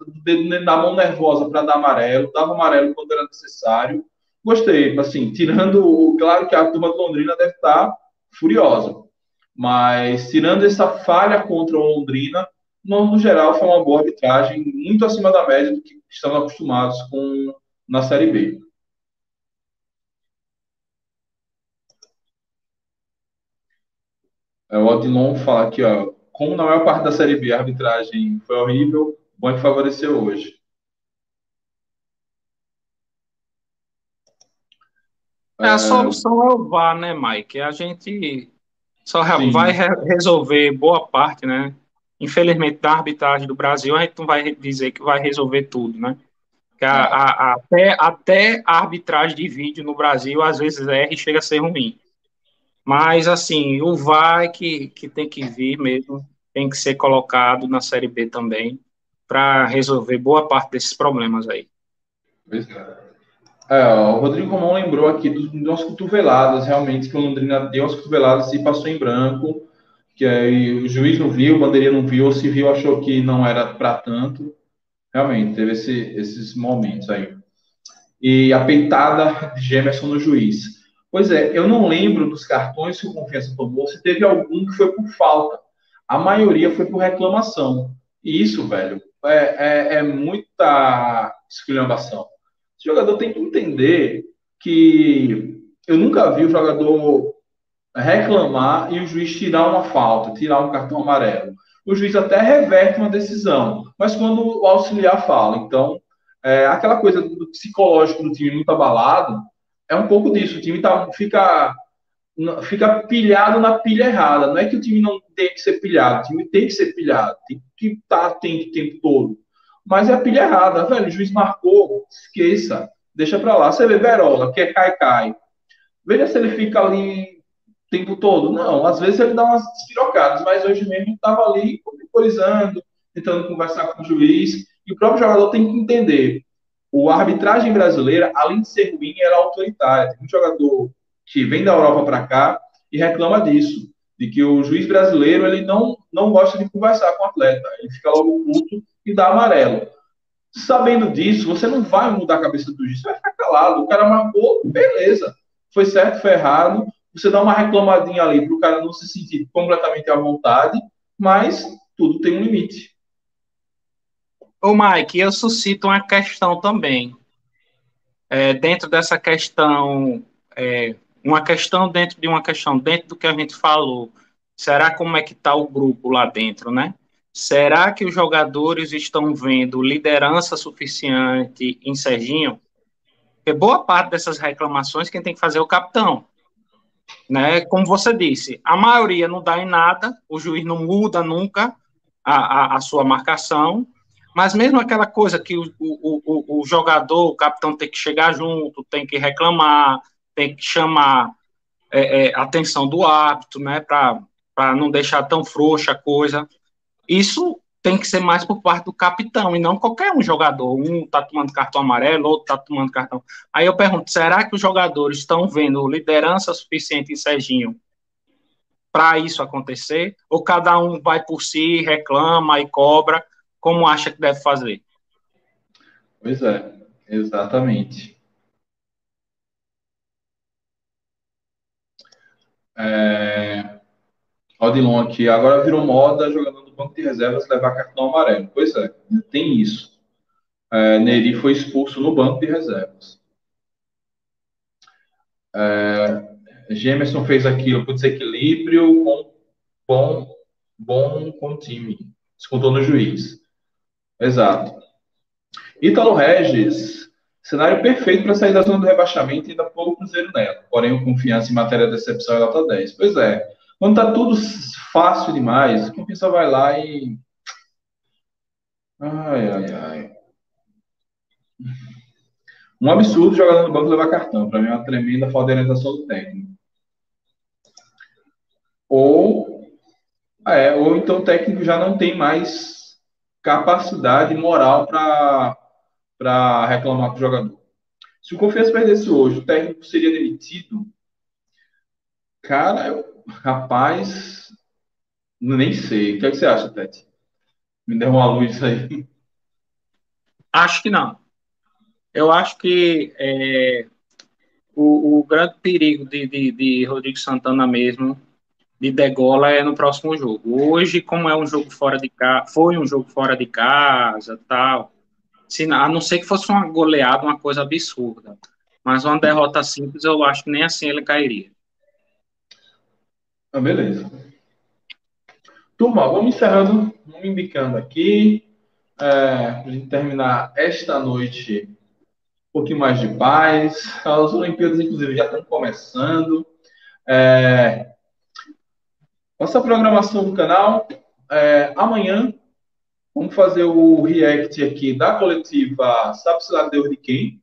na mão nervosa para dar amarelo, dava amarelo quando era necessário. Gostei, assim, tirando, claro que a turma do Londrina deve estar furiosa, mas tirando essa falha contra o Londrina, no, no geral foi uma boa arbitragem, muito acima da média do que estamos acostumados com na Série B. É, o Odilon fala aqui, ó, como na maior parte da Série B a arbitragem foi horrível, bom que favoreceu hoje. É, a solução é o VAR, né, Mike? A gente só Sim. vai re resolver boa parte, né? Infelizmente, da arbitragem do Brasil, a gente não vai dizer que vai resolver tudo, né? Que a, a, a, até, até a arbitragem de vídeo no Brasil, às vezes, erra e chega a ser ruim. Mas, assim, o VAR é que, que tem que vir mesmo, tem que ser colocado na Série B também, para resolver boa parte desses problemas aí. É. é o Rodrigo Romão lembrou aqui dos, das cotoveladas, realmente, que o Londrina deu as cotoveladas e passou em branco, que aí o juiz não viu, o bandeirinha não viu, se viu, achou que não era para tanto. Realmente, teve esse, esses momentos aí. E a peitada de Gemerson no juiz. Pois é, eu não lembro dos cartões que o Confiança tomou, se teve algum que foi por falta. A maioria foi por reclamação. E isso, velho, é, é, é muita esculhambação. O jogador tem que entender que eu nunca vi o jogador reclamar e o juiz tirar uma falta, tirar um cartão amarelo. O juiz até reverte uma decisão, mas quando o auxiliar fala, então, é, aquela coisa do psicológico do time muito abalado, é um pouco disso. O time tá, fica, fica pilhado na pilha errada. Não é que o time não tem que ser pilhado, o time tem que ser pilhado, tem que estar atento o tempo todo. Mas é a pilha errada, velho. O juiz marcou, esqueça, deixa pra lá. Você vê Verola, que é cai-cai. Veja se ele fica ali o tempo todo. Não, às vezes ele dá umas despirocadas, mas hoje mesmo estava ali contemporizando, tentando conversar com o juiz. E o próprio jogador tem que entender a arbitragem brasileira, além de ser ruim, ela é autoritária. Tem um jogador que vem da Europa para cá e reclama disso, de que o juiz brasileiro ele não, não gosta de conversar com o atleta, ele fica logo puto e dá amarelo. Sabendo disso, você não vai mudar a cabeça do juiz, você vai ficar calado. O cara marcou, beleza. Foi certo, foi errado. Você dá uma reclamadinha ali para o cara não se sentir completamente à vontade, mas tudo tem um limite. Ô, Mike, eu suscito uma questão também. É, dentro dessa questão, é, uma questão dentro de uma questão, dentro do que a gente falou, será como é que está o grupo lá dentro, né? Será que os jogadores estão vendo liderança suficiente em Serginho? Porque boa parte dessas reclamações quem tem que fazer é o capitão. Né? Como você disse, a maioria não dá em nada, o juiz não muda nunca a, a, a sua marcação, Mas mesmo aquela coisa que o, o, o, o jogador, o capitão tem que chegar junto, tem que reclamar, tem que chamar é, é, atenção do árbitro, né, para não deixar tão frouxa a coisa. Isso tem que ser mais por parte do capitão e não qualquer um jogador. Um está tomando cartão amarelo, outro está tomando cartão. Aí eu pergunto: será que os jogadores estão vendo liderança suficiente em Serginho para isso acontecer? Ou cada um vai por si, reclama e cobra, como acha que deve fazer? Pois é, exatamente. É... Odilon aqui, agora virou moda jogador do banco de reservas levar cartão amarelo. Pois é, tem isso. É, Neri foi expulso no banco de reservas. É, Gemerson fez aquilo por desequilíbrio com bom, bom com o time. Descontou no juiz. Exato. Ítalo Regis, cenário perfeito para sair da zona do rebaixamento e ainda pôr o Cruzeiro nela. Porém, o confiança em matéria de decepção é nota 10. Pois é. Quando tá tudo fácil demais, a confiança vai lá e. Ai, ai, ai. Um absurdo jogador no banco levar cartão. Para mim é uma tremenda falta de orientação do técnico. Ou, é, ou então o técnico já não tem mais capacidade moral para reclamar com o jogador. Se o Confiança perdesse hoje, o técnico seria demitido? Cara, eu, Rapaz, nem sei. O que, é que você acha, Tete? Me deu uma luz aí. Acho que não. Eu acho que é, o, o, grande perigo de, de, de, Rodrigo Santana mesmo, de degola, é no próximo jogo. Hoje, como é um jogo fora de casa, foi um jogo fora de casa, tal. Se, a não ser que fosse uma goleada, uma coisa absurda. Mas uma derrota simples, eu acho que nem assim ele cairia. Ah, beleza. Turma, vamos encerrando, vamos indicando aqui, é, a gente terminar esta noite um pouquinho mais de paz. As Olimpíadas, inclusive, já estão começando. É, nossa programação do canal, é, amanhã vamos fazer o react aqui da coletiva Sabe-se lá Deus de quem,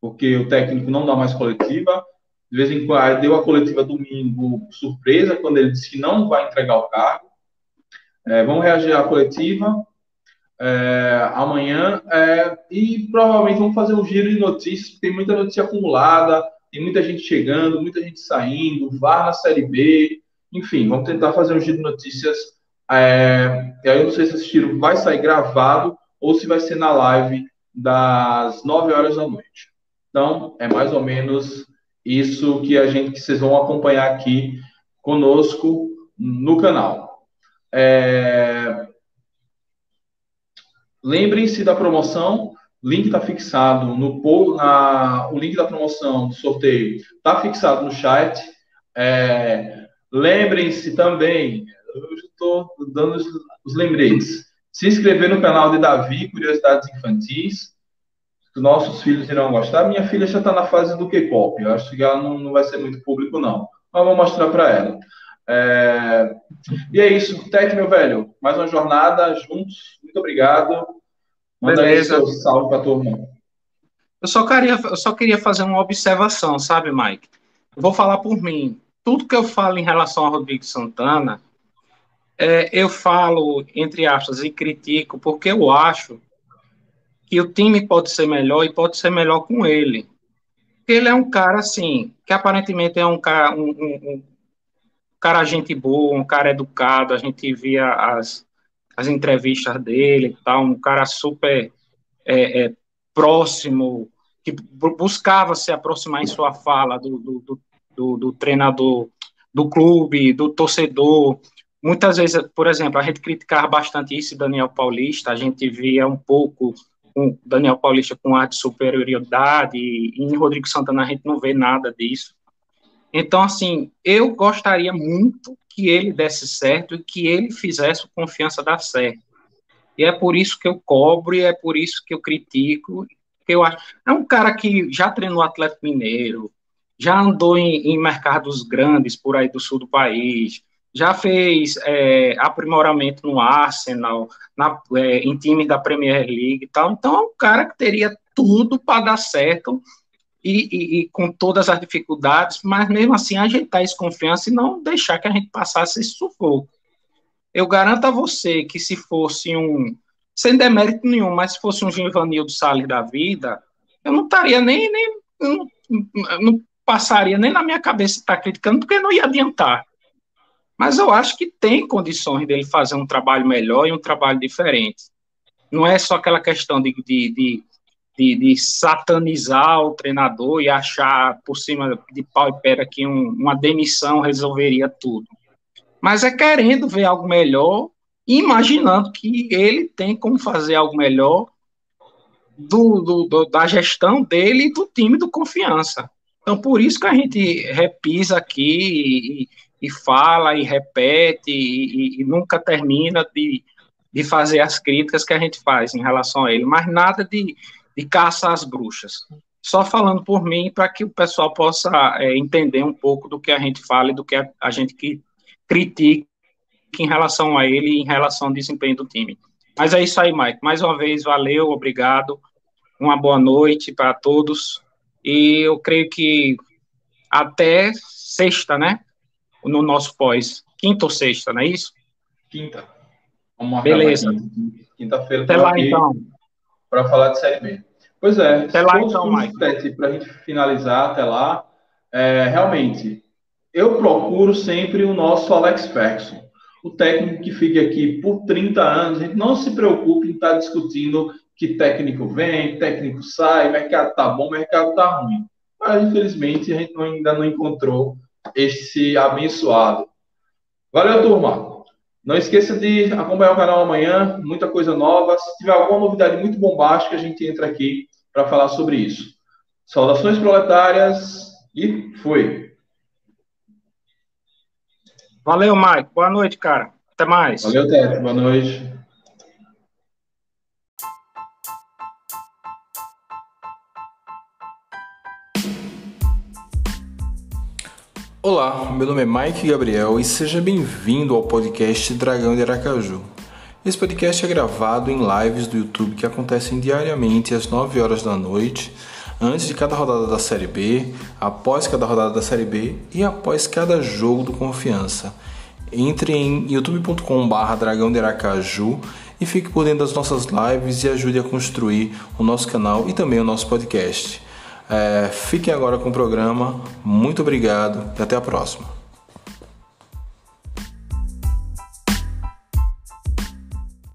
porque o técnico não dá mais coletiva. De vez em quando, deu a coletiva domingo surpresa, quando ele disse que não vai entregar o cargo. É, vamos reagir à coletiva é, amanhã é, e provavelmente vamos fazer um giro de notícias, tem muita notícia acumulada, tem muita gente chegando, muita gente saindo, VAR na Série B, enfim, vamos tentar fazer um giro de notícias. É, aí eu não sei se esse giro vai sair gravado ou se vai ser na live das 9 horas da noite. Então, é mais ou menos isso que a gente que vocês vão acompanhar aqui conosco no canal. É... Lembrem-se da promoção, link está fixado no na, o link da promoção do sorteio está fixado no chat. É... Lembrem-se também, eu estou dando os, os lembretes, se inscrever no canal de Davi Curiosidades Infantis nossos filhos irão gostar. Minha filha já está na fase do K-pop. Eu acho que ela não, não vai ser muito público, não. Mas vou mostrar para ela. É... E é isso. Tec, meu velho. Mais uma jornada juntos. Muito obrigado. Manda Beleza. aí seu salve para a turma. Eu só, queria, eu só queria fazer uma observação, sabe, Mike? Eu vou falar por mim. Tudo que eu falo em relação a Rodrigo Santana, é, eu falo, entre aspas, e critico, porque eu acho que o time pode ser melhor e pode ser melhor com ele. Ele é um cara, assim, que aparentemente é um cara, um, um, um cara gente boa, um cara educado, a gente via as, as entrevistas dele e tal, um cara super é, é, próximo, que buscava se aproximar em sua fala do, do, do, do, treinador do clube, do torcedor. Muitas vezes, por exemplo, a gente criticava bastante isso, Daniel Paulista, a gente via um pouco Daniel Paulista com ar de superioridade, e em Rodrigo Santana a gente não vê nada disso. Então, assim, eu gostaria muito que ele desse certo e que ele fizesse o confiança dar certo. E é por isso que eu cobro e é por isso que eu critico. Que eu acho. É um cara que já treinou Atlético Mineiro, já andou em, em mercados grandes por aí do sul do país, já fez é, aprimoramento no Arsenal, na, é, em times da Premier League e tal. Então, é um cara que teria tudo para dar certo e, e, e, com todas as dificuldades, mas mesmo assim ajeitar essa confiança e não deixar que a gente passasse esse sufoco. Eu garanto a você que se fosse um, sem demérito nenhum, mas se fosse um Givanildo Salles da vida, eu não estaria nem, nem não, não passaria nem na minha cabeça estar criticando, porque não ia adiantar. Mas eu acho que tem condições dele fazer um trabalho melhor e um trabalho diferente. Não é só aquela questão de, de, de, de, de satanizar o treinador e achar por cima de pau e pera que um, uma demissão resolveria tudo. Mas é querendo ver algo melhor imaginando que ele tem como fazer algo melhor do, do, do, da gestão dele e do time do confiança. Então, por isso que a gente repisa aqui e, e fala e repete e, e, nunca termina de, de fazer as críticas que a gente faz em relação a ele, mas nada de, de caça às bruxas. Só falando por mim para que o pessoal possa é, entender um pouco do que a gente fala e do que a, a gente que critica em relação a ele e em relação ao desempenho do time. Mas é isso aí, Mike. Mais uma vez, valeu, obrigado. Uma boa noite para todos. E eu creio que até sexta, né? No nosso pós. Quinta ou sexta, não é isso? Quinta. Vamos Beleza. Quinta-feira. Até lá, então. Para falar de Série B. Pois é. Até lá, então, Mike. Para a gente finalizar até lá, é, realmente, eu procuro sempre o nosso Alex Ferguson o técnico que fique aqui por 30 anos, a gente não se preocupe em estar discutindo que técnico vem, técnico sai, mercado tá bom, mercado tá ruim. Mas, infelizmente, a gente ainda não encontrou esse abençoado. Valeu, turma! Não esqueça de acompanhar o canal amanhã, muita coisa nova. Se tiver alguma novidade muito bombástica, a gente entra aqui para falar sobre isso. Saudações proletárias e fui! Valeu, Mike. Boa noite, cara. Até mais. Valeu, Teto. Boa noite. Olá, meu nome é Mike Gabriel e seja bem-vindo ao podcast Dragão de Aracaju. Esse podcast é gravado em lives do YouTube que acontecem diariamente às 9 horas da noite antes de cada rodada da Série B, após cada rodada da Série B e após cada jogo do Confiança. Entre em youtube.com.br Dragão de Aracaju e fique por dentro das nossas lives e ajude a construir o nosso canal e também o nosso podcast. É, fiquem agora com o programa. Muito obrigado e até a próxima.